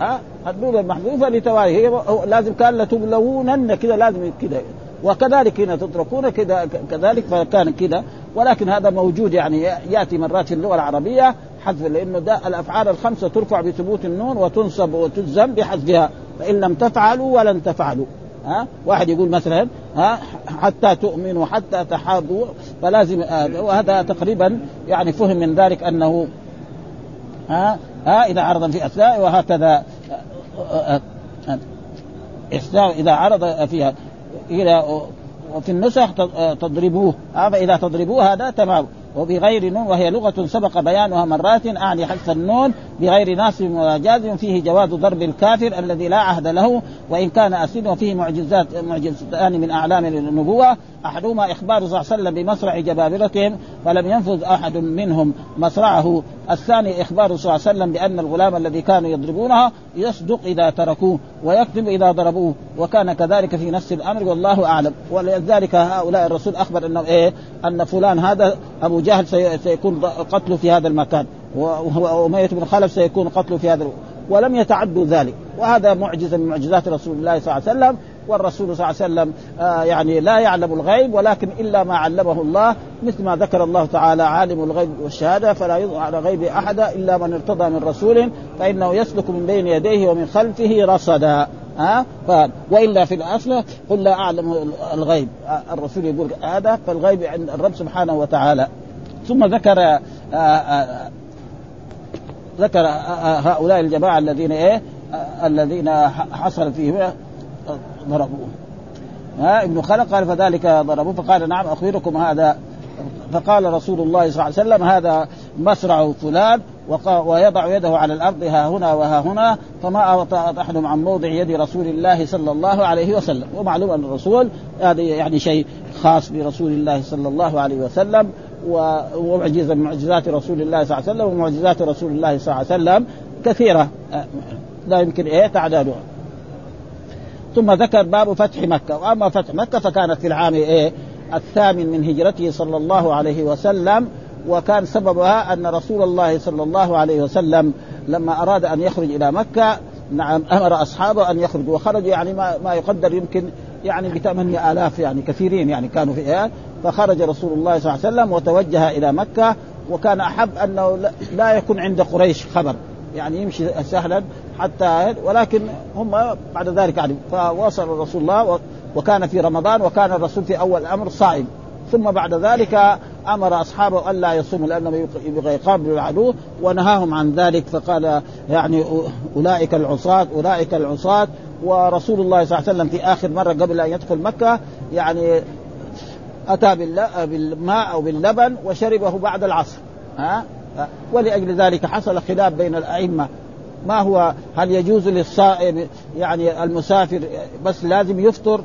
ها؟ النون المحذوفة لتوالي. هي لازم كان لتبلونن. كذا لازم كذا وكذلك هنا تتركون كذا كذلك فكان كذا. ولكن هذا موجود يعني يأتي مرات في اللغة العربية حذف لأنه ده الأفعال الخمسة ترفع بثبوت النون وتنصب وتجزم بحذفها. فإن لم تفعلوا ولن تفعلوا. ها؟ واحد يقول مثلا ها؟ حتى تؤمنوا حتى تحابوا فلازم آه وهذا تقريبا يعني فهم من ذلك أنه ها؟ ها؟ إذا عرض في أثناء وهكذا آه آه إذا عرض فيها. إلى وفي النسخ تضربوه. فإذا تضربوه هذا تمام. وبغير نون وهي لغة سبق بيانها مرات أعني حذف النون بغير ناصب وجاز فيه جواز ضرب الكافر الذي لا عهد له وإن كان أسيد وفيه معجزات معجزتان من أعلام النبوة. أحدهما إخبار صلى الله عليه وسلم بمصرع جبابرتهم فلم ينفذ أحد منهم مصرعه. الثاني إخبار صلى الله عليه وسلم بأن الغلام الذي كانوا يضربونه يصدق إذا تركوه ويكذب إذا ضربوه وكان كذلك في نفس الأمر والله أعلم. ولذلك هؤلاء الرسول أخبر أنه إيه؟ أن فلان هذا أبو جهل سيكون قتله في هذا المكان. وأمية بن خلف سيكون قتله في هذا ولم يتعدوا ذلك. وهذا معجزة من معجزات رسول الله صلى الله عليه وسلم والرسول صلى الله عليه وسلم آه يعني لا يعلم الغيب ولكن إلا ما علمه الله مثل ما ذكر الله تعالى عالم الغيب والشهادة فلا يظهر على غيب احدا إلا من ارتضى من رسول فإنه يسلك من بين يديه ومن خلفه رصدا. ها؟ ف... وإلا في الأصل قل لا أعلم الغيب. الرسول يقول هذا فالغيب عند الرب سبحانه وتعالى. ثم ذكر آآ آآ ذكر هؤلاء الجماعة الذين إيه؟ الذين حصل فيهم ضربوه. ها؟ ابن خلق قال فذلك ضربوه. فقال نعم أخبركم هذا. فقال رسول الله صلى الله عليه وسلم هذا مسرع فلان ويضع يده على الأرض ها هنا وها هنا فما احدهم عن موضع يد رسول الله صلى الله عليه وسلم. ومعلوم أن الرسول هذا يعني شيء خاص برسول الله صلى الله عليه وسلم. ومعجزه من معجزات رسول الله صلى الله عليه وسلم ومعجزات رسول الله صلى الله عليه وسلم كثيرة. لا يمكن إيه تعدادها. ثم ذكر باب فتح مكة. وأما فتح مكة فكانت في العام إيه الثامن من هجرته صلى الله عليه وسلم وكان سببها أن رسول الله صلى الله عليه وسلم لما أراد أن يخرج إلى مكة نعم أمر أصحابه أن يخرجوا وخرجوا يعني ما, ما يقدر يمكن يعني بثمانية آلاف يعني كثيرين يعني كانوا في إيه فخرج رسول الله صلى الله عليه وسلم وتوجه إلى مكة وكان أحب أنه لا يكون عند قريش خبر. يعني يمشي سهلا حتى ولكن هم بعد ذلك يعني فوصل رسول الله وكان في رمضان وكان الرسول في أول الأمر صائم. ثم بعد ذلك أمر أصحابه الا يصوموا لأنه يبغى يقابلوا العدو ونهاهم عن ذلك. فقال يعني أولئك العصاة أولئك العصاة. ورسول الله صلى الله عليه وسلم في آخر مرة قبل أن يدخل مكة يعني أتى بالماء أو باللبن وشربه بعد العصر. ها؟ ولأجل ذلك حصل خلاف بين الأئمة. ما هو هل يجوز للصائم يعني المسافر بس لازم يفطر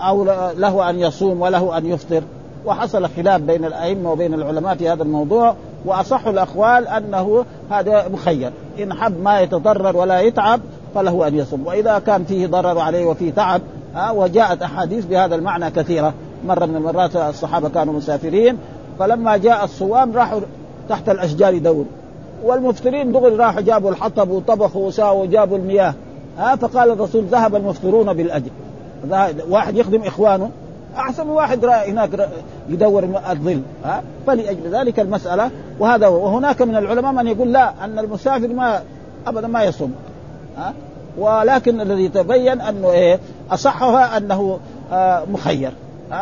أو له أن يصوم وله أن يفطر؟ وحصل خلاف بين الأئمة وبين العلماء في هذا الموضوع. وأصح الأقوال أنه هذا مخير. إن حب ما يتضرر ولا يتعب فله أن يصوم. وإذا كان فيه ضرر عليه وفيه تعب وجاءت أحاديث بهذا المعنى كثيرة. مرة من المرات الصحابة كانوا مسافرين فلما جاء الصوام راحوا تحت الأشجار يدوروا والمفطرين دغري راحوا جابوا الحطب وطبخوا وساووا وجابوا المياه. ها فقال الرسول ذهب المفطرون بالأجر. واحد يخدم إخوانه. أحسن من واحد هناك يدور الظل. ها فلأجل ذلك المسألة. وهذا وهناك من العلماء من يقول لا أن المسافر ما ابدا ما يصوم. ها ولكن الذي تبين أنه إيه أصحها أنه آه مخير.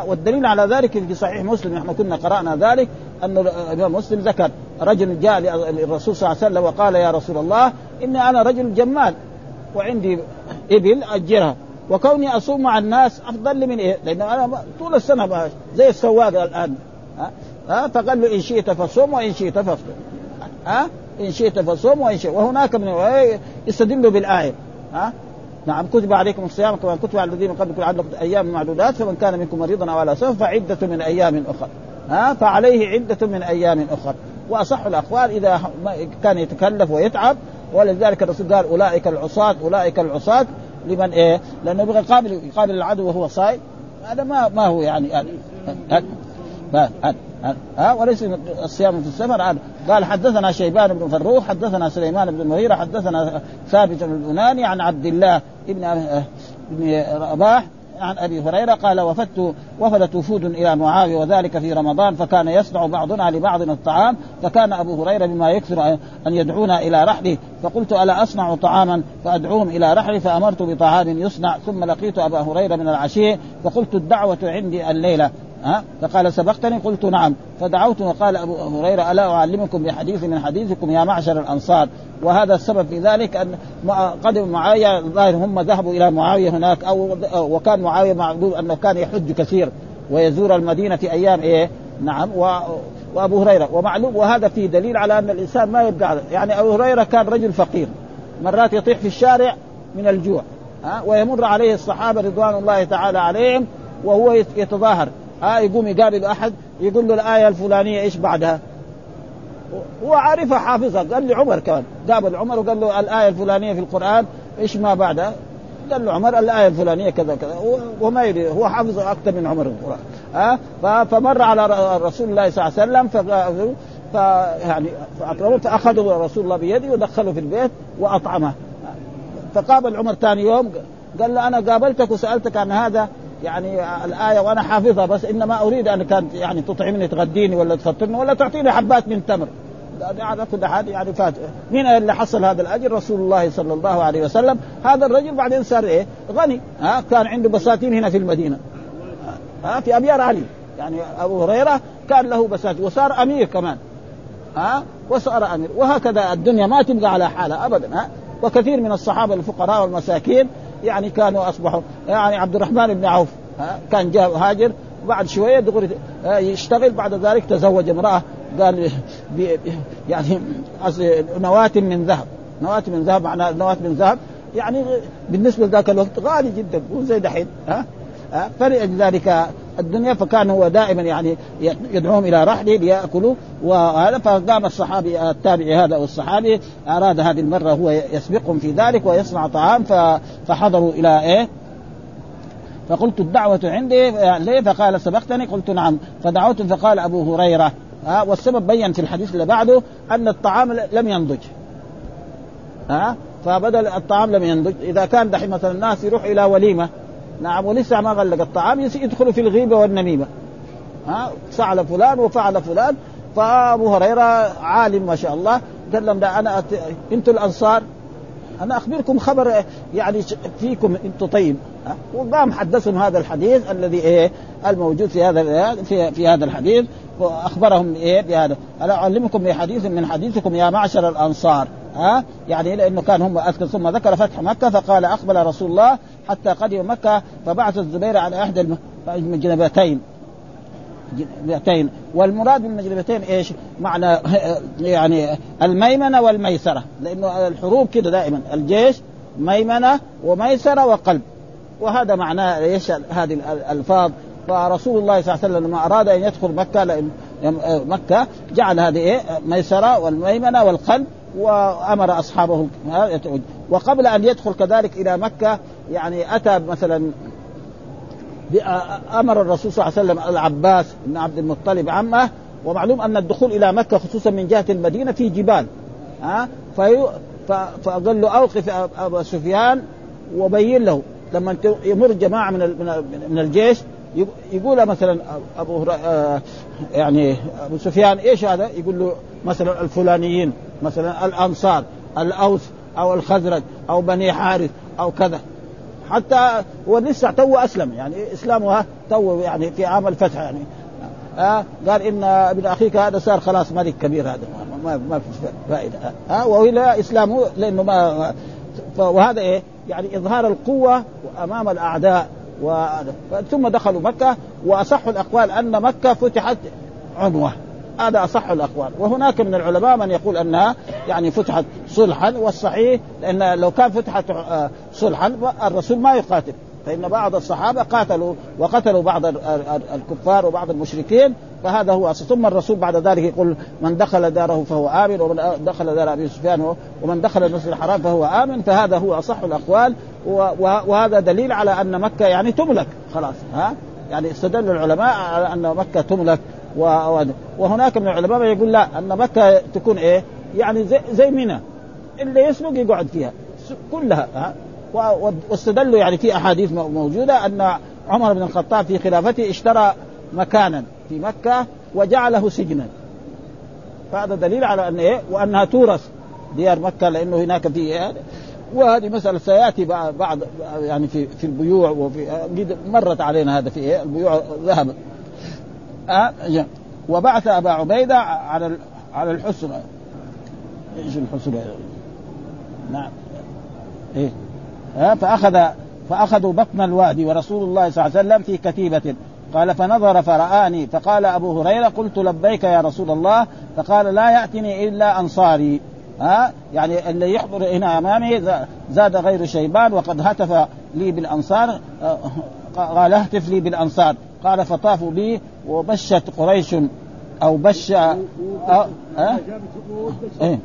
والدليل على ذلك في صحيح مسلم نحن كنا قرأنا ذلك أن الإمام مسلم ذكر رجل جاء للرسول صلى الله عليه وسلم وقال يا رسول الله إني أنا رجل جمال وعندي إبل أجرها وكوني أصوم مع الناس أفضل من إيه؟ لأن أنا طول السنة زي السواق الآن ها؟ ها؟ فقال له إن شئت فصوم وإن شئت فافطر ها؟ إن شئت فصوم وإن شئت وهناك من يستدل بالآية ها؟ نعم كتب عليكم الصيام كما كتب على الذين من قبلكم لعلكم أيام معدودات فمن كان منكم مريضا أو على سفر فعدة من أيام أخرى ها فعليه عدة من أيام أخرى وأصح الأقوال إذا كان يتكلف ويتعب ولذلك الرسول قال أولئك العصاة أولئك العصاة. لمن؟ إيه؟ لأنه يبغى يقابل يقابل العدو وهو صائم. هذا ما ما هو يعني هذا ها؟ وليس الصيام في السفر. هذا قال حدثنا شيبان بن فروخ حدثنا سليمان بن المغيرة حدثنا ثابت بن البناني عن عبد الله ابن ابن رباح عن أبي هريرة قال وفدت وفدت وفود إلى معاوية وذلك في رمضان فكان يصنع بعضنا لبعض الطعام فكان أبو هريرة بما يكثر أن يدعونا إلى رحله. فقلت ألا أصنع طعاما فأدعوهم إلى رحلي؟ فأمرت بطعام يصنع. ثم لقيت أبا هريرة من العشية فقلت الدعوة عندي الليلة. ها؟ فقال سبقتني؟ قلت نعم. فدعوت وقال أبو هريرة ألا أعلمكم بحديث من حديثكم يا معشر الأنصار؟ وهذا السبب في ذلك أن قدم معاوية الظاهر هم ذهبوا إلى معاوية هناك أو وكان معاوية معلوم أنه كان يحج كثير ويزور المدينة في أيام إيه؟ نعم. و وأبو هريرة. ومعلوم وهذا فيه دليل على أن الإنسان ما يبقى يعني أبو هريرة كان رجل فقير مرات يطيح في الشارع من الجوع ها؟ ويمر عليه الصحابة رضوان الله تعالى عليهم وهو يتظاهر. ها يقوم يقابل أحد يقول له الآية الفلانية إيش بعدها؟ هو عارفها حافظها قال لي عمر كمان. قابل عمر وقال له الآية الفلانية في القرآن إيش ما بعدها؟ قال له عمر الآية الفلانية كذا كذا. وما يدري هو حافظ أكثر من عمر القرآن. ها فمر على رسول الله صلى الله عليه وسلم ف يعني فاكرمه فاخذه رسول الله بيده ودخله في البيت وأطعمه. فقابل عمر ثاني يوم قال له أنا قابلتك وسألتك عن هذا يعني الآية وأنا حافظها بس إنما أريد أن كانت يعني تطعمني تغديني ولا تفطرني ولا تعطيني حبات من تمر. على كل حال يعني فات مين اللي حصل هذا الأجر؟ رسول الله صلى الله عليه وسلم. هذا الرجل بعدين صار إيه؟ غني. ها كان عنده بساتين هنا في المدينة. ها في ابيار علي. يعني أبو هريرة كان له بساتين وصار أمير كمان. ها وصار أمير. وهكذا الدنيا ما تبقى على حالها ابدا. ها وكثير من الصحابة الفقراء والمساكين يعني كانوا أصبحوا يعني عبد الرحمن بن عوف كان جاء هاجر بعد شوية دغري يشتغل بعد ذلك تزوج امرأة قال يعني نواة من ذهب نواة من ذهب معنى نواة من ذهب يعني بالنسبة لذاك الوقت غالي جدا مو زي دحين ها؟ ها فلذلك الدنيا فكان هو دائما يعني يدعوهم إلى رحله ليأكلوا وهذا فقام الصحابي التابعي هذا والصحابي أراد هذه المرة هو يسبقهم في ذلك ويصنع طعام فحضروا إلى إيه؟ فقلت الدعوة عندي ليه؟ فقال سبقتني؟ قلت نعم. فدعوت فقال أبو هريرة. ها والسبب بين في الحديث اللي بعده أن الطعام لم ينضج. ها فبدل الطعام لم ينضج. إذا كان دحين مثلا الناس يروح إلى وليمة نعم ولسه ما غلق. الطعام يدخلوا في الغيبة والنميمة. ها فعل فلان وفعل فلان. فأبو هريرة عالم ما شاء الله قال لهم أنا أت... أنتم الأنصار أنا أخبركم خبر يعني فيكم أنتم طيب. وقام حدثهم هذا الحديث الذي إيه الموجود في هذا في, في هذا الحديث وأخبرهم إيه بهذا. ألا أعلمكم بحديث من حديثكم يا معشر الأنصار. ها؟ يعني لأنه كان هم أذكر ثم ذكر فتح مكة فقال أقبل رسول الله حتى قدم مكة فبعث الزبير على إحدى المجنبتين المجلبتين والمراد بالمجلبتين إيش؟ معنى يعني الميمنة والميسرة. لأنه الحروب كده دائما. الجيش ميمنة وميسرة وقلب. وهذا معناه إيش؟ هذه الألفاظ. فرسول الله صلى الله عليه وسلم لما أراد أن يدخل مكة مكة جعل هذه إيه؟ ميسرة والميمنة والقلب. وأمر أصحابه وقبل أن يدخل كذلك إلى مكة يعني أتى مثلا أمر الرسول صلى الله عليه وسلم العباس بن عبد المطلب عمه ومعلوم أن الدخول إلى مكة خصوصا من جهة المدينة في جبال ها فقال له أوقف ابا سفيان وبين له لما يمر جماعة من من الجيش يقول مثلا أبو آه، يعني أبو سفيان إيش هذا؟ يقول له مثلا الفلانيين مثلا الأنصار الأوس أو الخزرج أو بني حارث أو كذا. حتى هو لسه تو أسلم يعني إسلامه تو يعني في عام الفتح يعني. ها آه قال إن ابن أخيك هذا صار خلاص ملك كبير هذا ما ما في فائدة. ها آه والا إسلامه لأنه ما وهذا إيه؟ يعني إظهار القوة أمام الأعداء. و... ثم دخلوا مكة وأصح الأقوال أن مكة فتحت عنوة. هذا أصح الأقوال. وهناك من العلماء من يقول أنها يعني فتحت صلحا والصحيح لأن لو كان فتحت آه، صلحا الرسول ما يقاتل. فإن بعض الصحابة قاتلوا وقتلوا بعض الكفار وبعض المشركين فهذا هو أصل. ثم الرسول بعد ذلك يقول من دخل داره فهو آمن ومن دخل دار أبي سفيان ومن دخل المسجد الحرام فهو آمن. فهذا هو أصح الأقوال. وهذا دليل على أن مكة يعني تملك. خلاص ها؟ يعني استدل العلماء على أن مكة تملك. وهناك من العلماء يقول لا أن مكة تكون إيه؟ يعني زي, زي منى. اللي يسبق يقعد فيها. كلها ها؟ واستدلوا يعني في أحاديث موجودة أن عمر بن الخطاب في خلافته اشترى مكانا في مكة وجعله سجنا. فهذا دليل على أن إيه؟ وأنها تورث ديار مكة لأنه هناك في إيه؟ وهذه مسألة سيأتي بعض يعني في في البيوع وفي مرت علينا هذا في إيه؟ البيوع ذهب. أه وبعث أبا عبيدة على على الحسنى. إيش الحسنى؟ نعم. ها فأخذ فأخذوا بطن الوادي ورسول الله صلى الله عليه وسلم في كتيبة. قال فنظر فرآني فقال أبو هريرة قلت لبيك يا رسول الله فقال لا يأتني إلا أنصاري. ها يعني اللي يحضر هنا أمامي زاد غير شيبان وقد هتف لي بالأنصار. آه، قال اهتف لي بالأنصار. قال فطافوا بي وبشت قريش أو بش أه أه إيه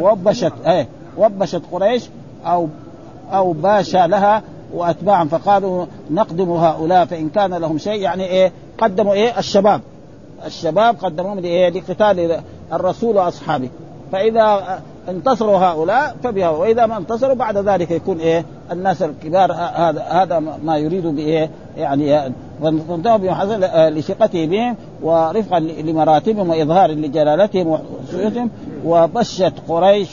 وبشت إيه وبشت قريش أو أو باشا لها واتباعا فقالوا نقدم هؤلاء فإن كان لهم شيء يعني إيه قدموا إيه الشباب. الشباب قدموهم لإيه لقتال الرسول وأصحابه. فإذا انتصروا هؤلاء فبها. وإذا ما انتصروا بعد ذلك يكون إيه الناس الكبار هذا هذا ما يريد بايه يعني وانتهوا بمحزن لثقته بهم ورفقا لمراتبهم واظهار لجلالتهم وسوءتهم وبشت قريش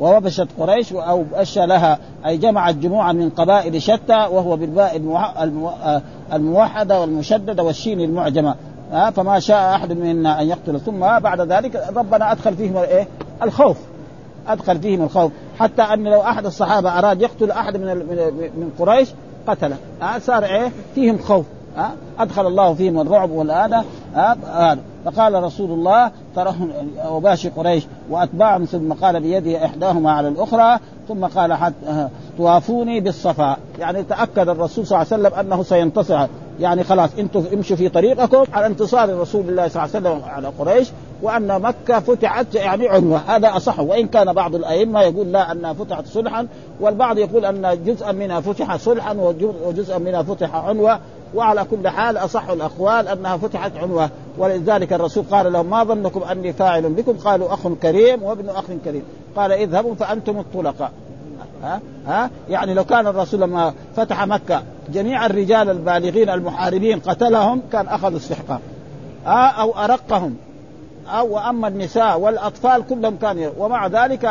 ووبشت قريش أو بش لها. أي جمعت جموعا من قبائل شتى وهو بالباء الموحدة والمشددة والشين المعجمة. فما شاء أحد منا أن يقتل. ثم بعد ذلك ربنا أدخل فيهم إيه؟ الخوف. أدخل فيهم الخوف. حتى أن لو أحد الصحابة أراد يقتل أحد من من قريش قتله. آه صار إيه؟ فيهم خوف. أدخل الله فيهم الرعب والآلة فقال رسول الله ترهم وباشي قريش وأتباعهم ثم قال بيده إحداهما على الأخرى ثم قال حتى توافوني بالصفا يعني تأكد الرسول صلى الله عليه وسلم أنه سينتصر. يعني خلاص أنتم امشوا في طريقكم على انتصار رسول الله صلى الله عليه وسلم على قريش وأن مكة فتحت يعني عنوة. هذا أصح. وإن كان بعض الأئمة يقول لا أنها فتحت صلحا والبعض يقول أن جزءا منها فتح صلحا وجزءا منها فتح عنوة. وعلى كل حال أصح الأقوال أنها فتحت عنوة. ولذلك الرسول قال لهم ما ظنكم أني فاعل بكم؟ قالوا أخ كريم وابن أخ كريم. قال اذهبوا فأنتم الطلقاء. ها؟ ها؟ يعني لو كان الرسول لما فتح مكة جميع الرجال البالغين المحاربين قتلهم كان اخذ استحقاق ها أو أرقهم. أو وأما النساء والأطفال كلهم كانوا ومع ذلك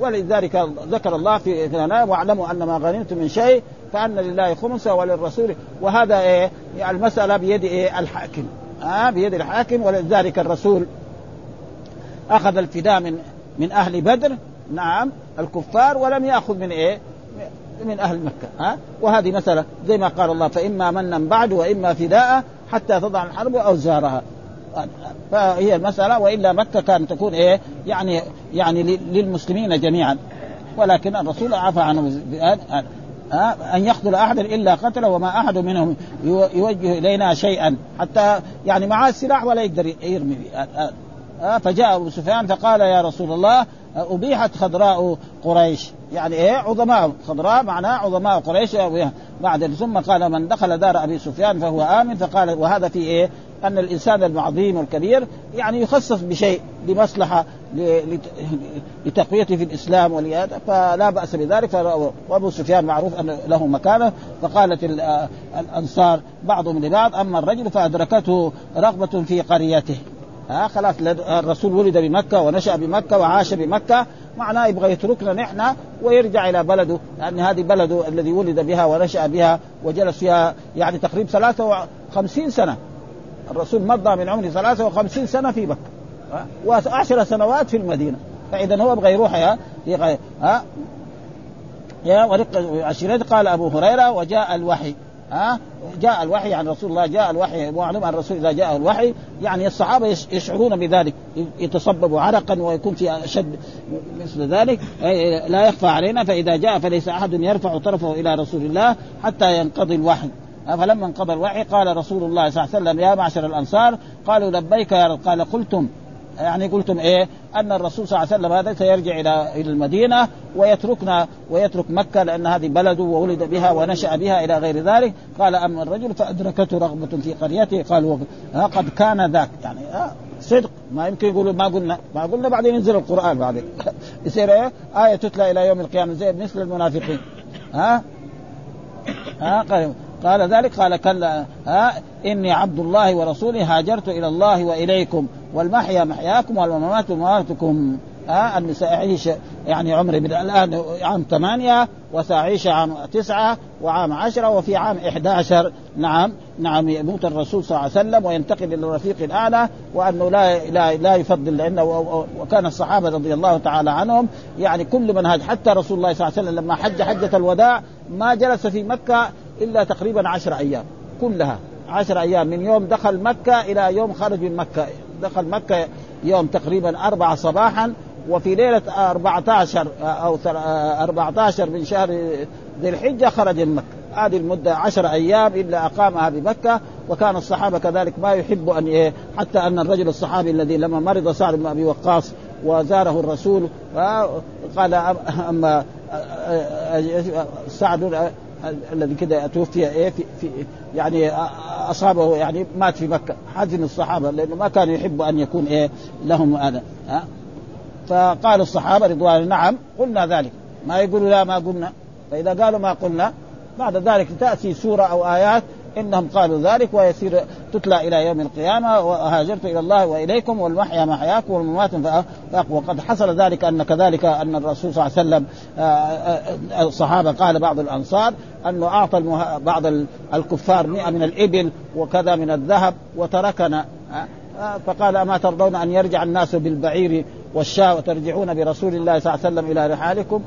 ولذلك ذكر الله في واعلموا أن ما غنمتم من شيء فأن لله خمسه وللرسول. وهذا إيه؟ المسألة بيد إيه؟ الحاكم. آه بيد الحاكم. ولذلك الرسول أخذ الفداء من من أهل بدر. نعم الكفار ولم يأخذ من إيه؟ من أهل مكة ها؟ وهذه مسألة زي ما قال الله فإما منا بعد وإما فداء حتى تضع الحرب اوزارها فهي المسألة وإلا مكة كانت تكون إيه؟ يعني يعني للمسلمين جميعا. ولكن الرسول عفى عنه أن يقتل احدا إلا قتله وما أحد منهم يوجه إلينا شيئا. حتى يعني معاه السلاح ولا يقدر يرمي. فجاء أبو سفيان فقال يا رسول الله أبيحت خضراء قريش. يعني إيه؟ عظماء. خضراء معناه عظماء قريش بعد. ثم قال من دخل دار أبي سفيان فهو آمن فقال وهذا في إيه؟ أن الإنسان العظيم والكبير يعني يخصص بشيء لمصلحة لتقويته في الإسلام ولهذا فلا بأس بذلك. وابو سفيان معروف أن له مكانة. فقالت الأنصار بعضهم لبعض أما الرجل فأدركته رغبة في قريته. ها خلاص الرسول ولد بمكة ونشأ بمكة وعاش بمكة معناه يبغى يتركنا نحن ويرجع إلى بلده لأن هذه بلده الذي ولد بها ونشأ بها وجلس فيها يعني تقريبا 53 سنة. الرسول مضى من عمره 53 سنة في مكة وعشر سنوات في المدينة. فإذا هو يبغى يروح يا ها. يا ورق قال أبو هريرة وجاء الوحي. ها؟ جاء الوحي عن رسول الله جاء الوحي معلوم عن الرسول اذا جاء الوحي. يعني الصحابة يشعرون بذلك يتصببوا عرقا ويكون في أشد مثل ذلك. لا يخفى علينا فإذا جاء فليس أحد يرفع طرفه إلى رسول الله حتى ينقضي الوحي. فلما انقضى الوحي؟ قال رسول الله صلى الله عليه وسلم يا معشر الأنصار قالوا لبيك يا رب قال قلتم يعني قلتم إيه؟ أن الرسول صلى الله عليه وسلم هذا سيرجع إلى إلى المدينة ويتركنا ويترك مكة لأن هذه بلده وولد بها ونشأ بها إلى غير ذلك. قال أما الرجل فأدركته رغبة في قريته قال قد كان ذاك. يعني صدق. ما يمكن يقولوا ما قلنا ما قلنا بعدين ينزل القرآن بعدين. <laughs> يصير إيه؟ آية تتلى إلى يوم القيامة زي مثل المنافقين. ها؟ ها؟ قال قال ذلك قال كلا ها إني عبد الله ورسوله هاجرت إلى الله وإليكم والمحيا محياكم والممات مماتكم. ها النساء يعيش يعني عمري من الآن عام ثمانية وسأعيش عام تسعة وعام عشرة وفي عام 11 نعم نعم يموت الرسول صلى الله عليه وسلم وينتقل إلى الرفيق الأعلى وأنه لا لا لا يفضل لأنه وكان الصحابة رضي الله تعالى عنهم يعني كل من هاج حتى رسول الله صلى الله عليه وسلم لما حج حجة الوداع ما جلس في مكة إلا تقريبا عشر أيام كلها عشر أيام من يوم دخل مكة إلى يوم خرج من مكة. دخل مكة يوم تقريبا أربعة صباحا وفي ليلة 14 أو 14 من شهر ذي الحجة خرج من مكة. هذه المدة عشر أيام إلا أقامها بمكة وكان الصحابة كذلك ما يحب أن إيه حتى أن الرجل الصحابي الذي لما مرض سعد بن أبي وقاص وزاره الرسول قال أما سعد الذي كده توفي إيه في, في يعني أصابه يعني مات في مكة. حزن الصحابة لأنه ما كانوا يحبوا أن يكون إيه لهم هذا ها. فقال الصحابة رضوان نعم قلنا ذلك. ما يقولوا لا ما قلنا. فإذا قالوا ما قلنا بعد ذلك تأتي سورة أو آيات إنهم قالوا ذلك ويصير تتلى إلى يوم القيامة وهاجرت إلى الله وإليكم والمحيا محياكم والممات وقد حصل ذلك أن كذلك أن الرسول صلى الله عليه وسلم آه، آه، الصحابة قال بعض الأنصار أنه أعطى بعض الكفار مئة من الإبل وكذا من الذهب وتركنا آه، فقال أما ترضون أن يرجع الناس بالبعير والشاة وترجعون برسول الله صلى الله عليه وسلم إلى رحالكم؟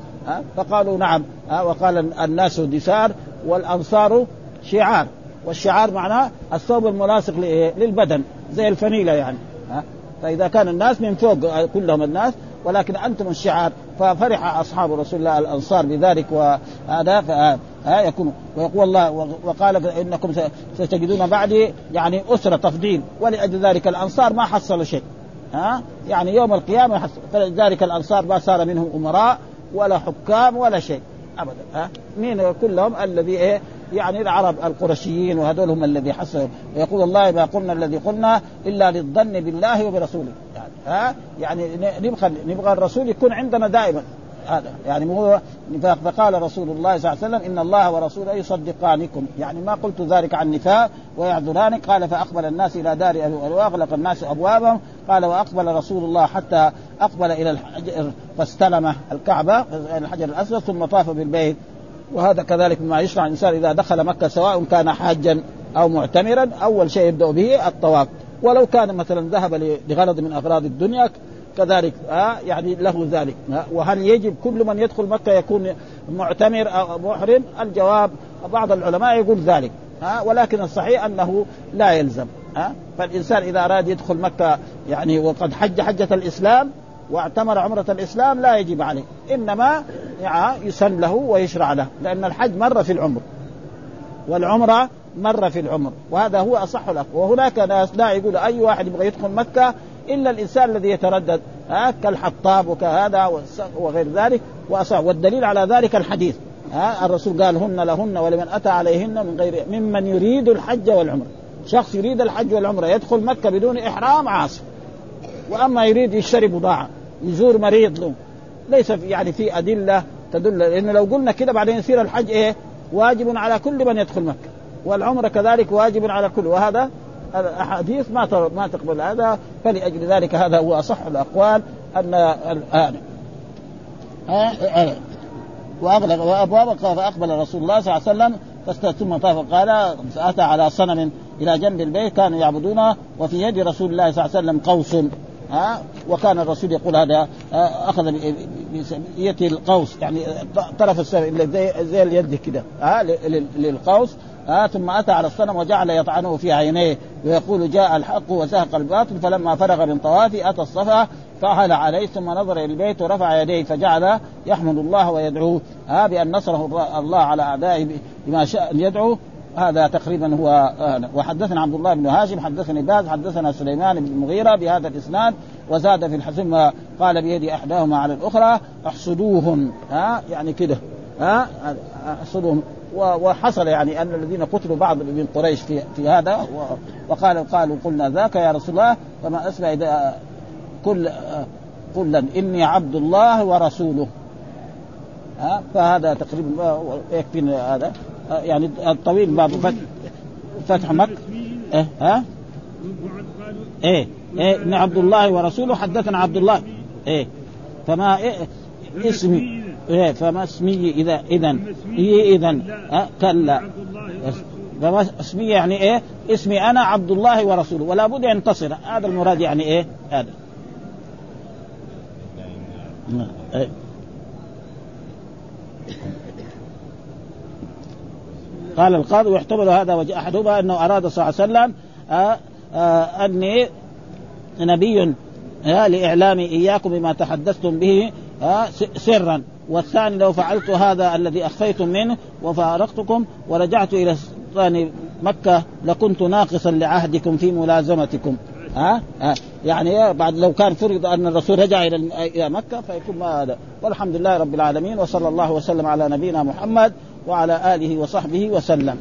فقالوا نعم وقال الناس دثار والأنصار شعار. والشعار معناه الثوب الملاصق للبدن زي الفنيله يعني ها؟ فإذا كان الناس من فوق كلهم الناس ولكن أنتم الشعار ففرح أصحاب رسول الله الأنصار بذلك وهذا ها يكون ويقول الله وقال إنكم ستجدون بعدي يعني أسرة تفضيل ولأجل ذلك الأنصار ما حصلوا شيء ها؟ يعني يوم القيامة فلذلك الأنصار ما صار منهم أمراء ولا حكام ولا شيء ابدا ها؟ مين؟ كلهم الذي إيه يعني العرب القرشيين وهذول هم الذي حصلوا. ويقول الله ما قلنا الذي قلنا إلا للظن بالله وبرسوله. يعني ها؟ يعني نبغى نبغى الرسول يكون عندنا دائما. هذا يعني هو فقال رسول الله صلى الله عليه وسلم إن الله ورسوله يصدقانكم. يعني ما قلت ذلك عن نفاق ويعذرانك قال فأقبل الناس إلى دار وأغلق الناس أبوابهم. قال وأقبل رسول الله حتى أقبل إلى الحجر فاستلم الكعبة الحجر الأسود ثم طاف بالبيت. وهذا كذلك مما يشرع الإنسان إذا دخل مكة سواء كان حاجا أو معتمرا أول شيء يبدأ به الطواف. ولو كان مثلا ذهب لغرض من اغراض الدنيا كذلك آه يعني له ذلك. آه وهل يجب كل من يدخل مكة يكون معتمر أو محرم؟ الجواب بعض العلماء يقول ذلك. ها ولكن الصحيح أنه لا يلزم. ها فالإنسان إذا أراد يدخل مكة يعني وقد حج حجة الإسلام واعتمر عمرة الإسلام لا يجب عليه يعني يسن له ويشرع له لأن الحج مره في العمر والعمرة مره في العمر وهذا هو أصح الاقوال وهناك ناس لا يقول أي واحد يبغى يدخل مكة إلا الإنسان الذي يتردد ها كالحطاب وكهذا وغير ذلك وأصح. والدليل على ذلك الحديث ها الرسول قال هن لهن ولمن أتى عليهن من غير ممن يريد الحج والعمرة. شخص يريد الحج والعمرة يدخل مكة بدون إحرام عاصي وأما يريد يشتري بضاعة. يزور مريض له. ليس في يعني في أدلة تدل لأنه لو قلنا كده بعدين يصير الحج إيه؟ واجب على كل من يدخل مكة. والعمره كذلك واجب على كل. وهذا الأحاديث ما ما تقبل. هذا فلأجل ذلك هذا هو أصح الأقوال أن الآن. واغلق وأبواب فأقبل رسول الله صلى الله عليه وسلم ثم طاف قال فاتى على صنم إلى جنب البيت كانوا يعبدونه وفي يد رسول الله صلى الله عليه وسلم قوس. ها؟ وكان الرسول يقول هذا أخذ بيده القوس يعني طرف السهم زي زي اليد كده ها للقوس ها ثم أتى على الصنم وجعل يطعنه في عينيه ويقول جاء الحق وزهق الباطل فلما فرغ من طوافه أتى الصفا فعل عليه ثم نظر إلى البيت ورفع يديه فجعل يحمد الله ويدعوه ها بأن نصره الله على أعدائه بما شاء يدعو هذا تقريبا هو وحدثنا عبد الله بن هاشم حدثني باز حدثنا سليمان بن المغيرة بهذا الإسناد وزاد في الحسن قال بيد إحداهما على الأخرى احصدوهم ها يعني كده ها احصدوهم وحصل يعني أن الذين قتلوا بعض من قريش في في هذا وقالوا قالوا قلنا ذاك يا رسول الله فما أسمع إذا كل قل إني عبد الله ورسوله. ها فهذا تقريبا يكفينا هذا. يعني الطويل باب فتح فتح مكة. إيه ها؟ إيه إيه ابن عبد الله ورسوله حدثنا عبد الله. إيه فما إيه اسمي. إيه فما اسمي اذا اذا إيه اذا كلا. فما اسمي يعني إيه اسمي أنا عبد الله ورسوله. ولا بد أن تصل. هذا المراد يعني إيه؟ هذا. إيه. قال القاضي ويحتمل هذا وجه أحدهما أنه أراد صلى الله عليه وسلم آه، آه، أني نبي آه، لإعلامي إياكم بما تحدثتم به سرا. والثاني لو فعلت هذا الذي أخفيتم منه وفارقتكم ورجعت إلى سلطان مكة لكنت ناقصا لعهدكم في ملازمتكم. ها ها يعني بعد لو كان فرض أن الرسول رجع إلى إلى مكة فيكون ما هذا. والحمد لله رب العالمين وصلى الله وسلم على نبينا محمد وعلى آله وصحبه وسلم.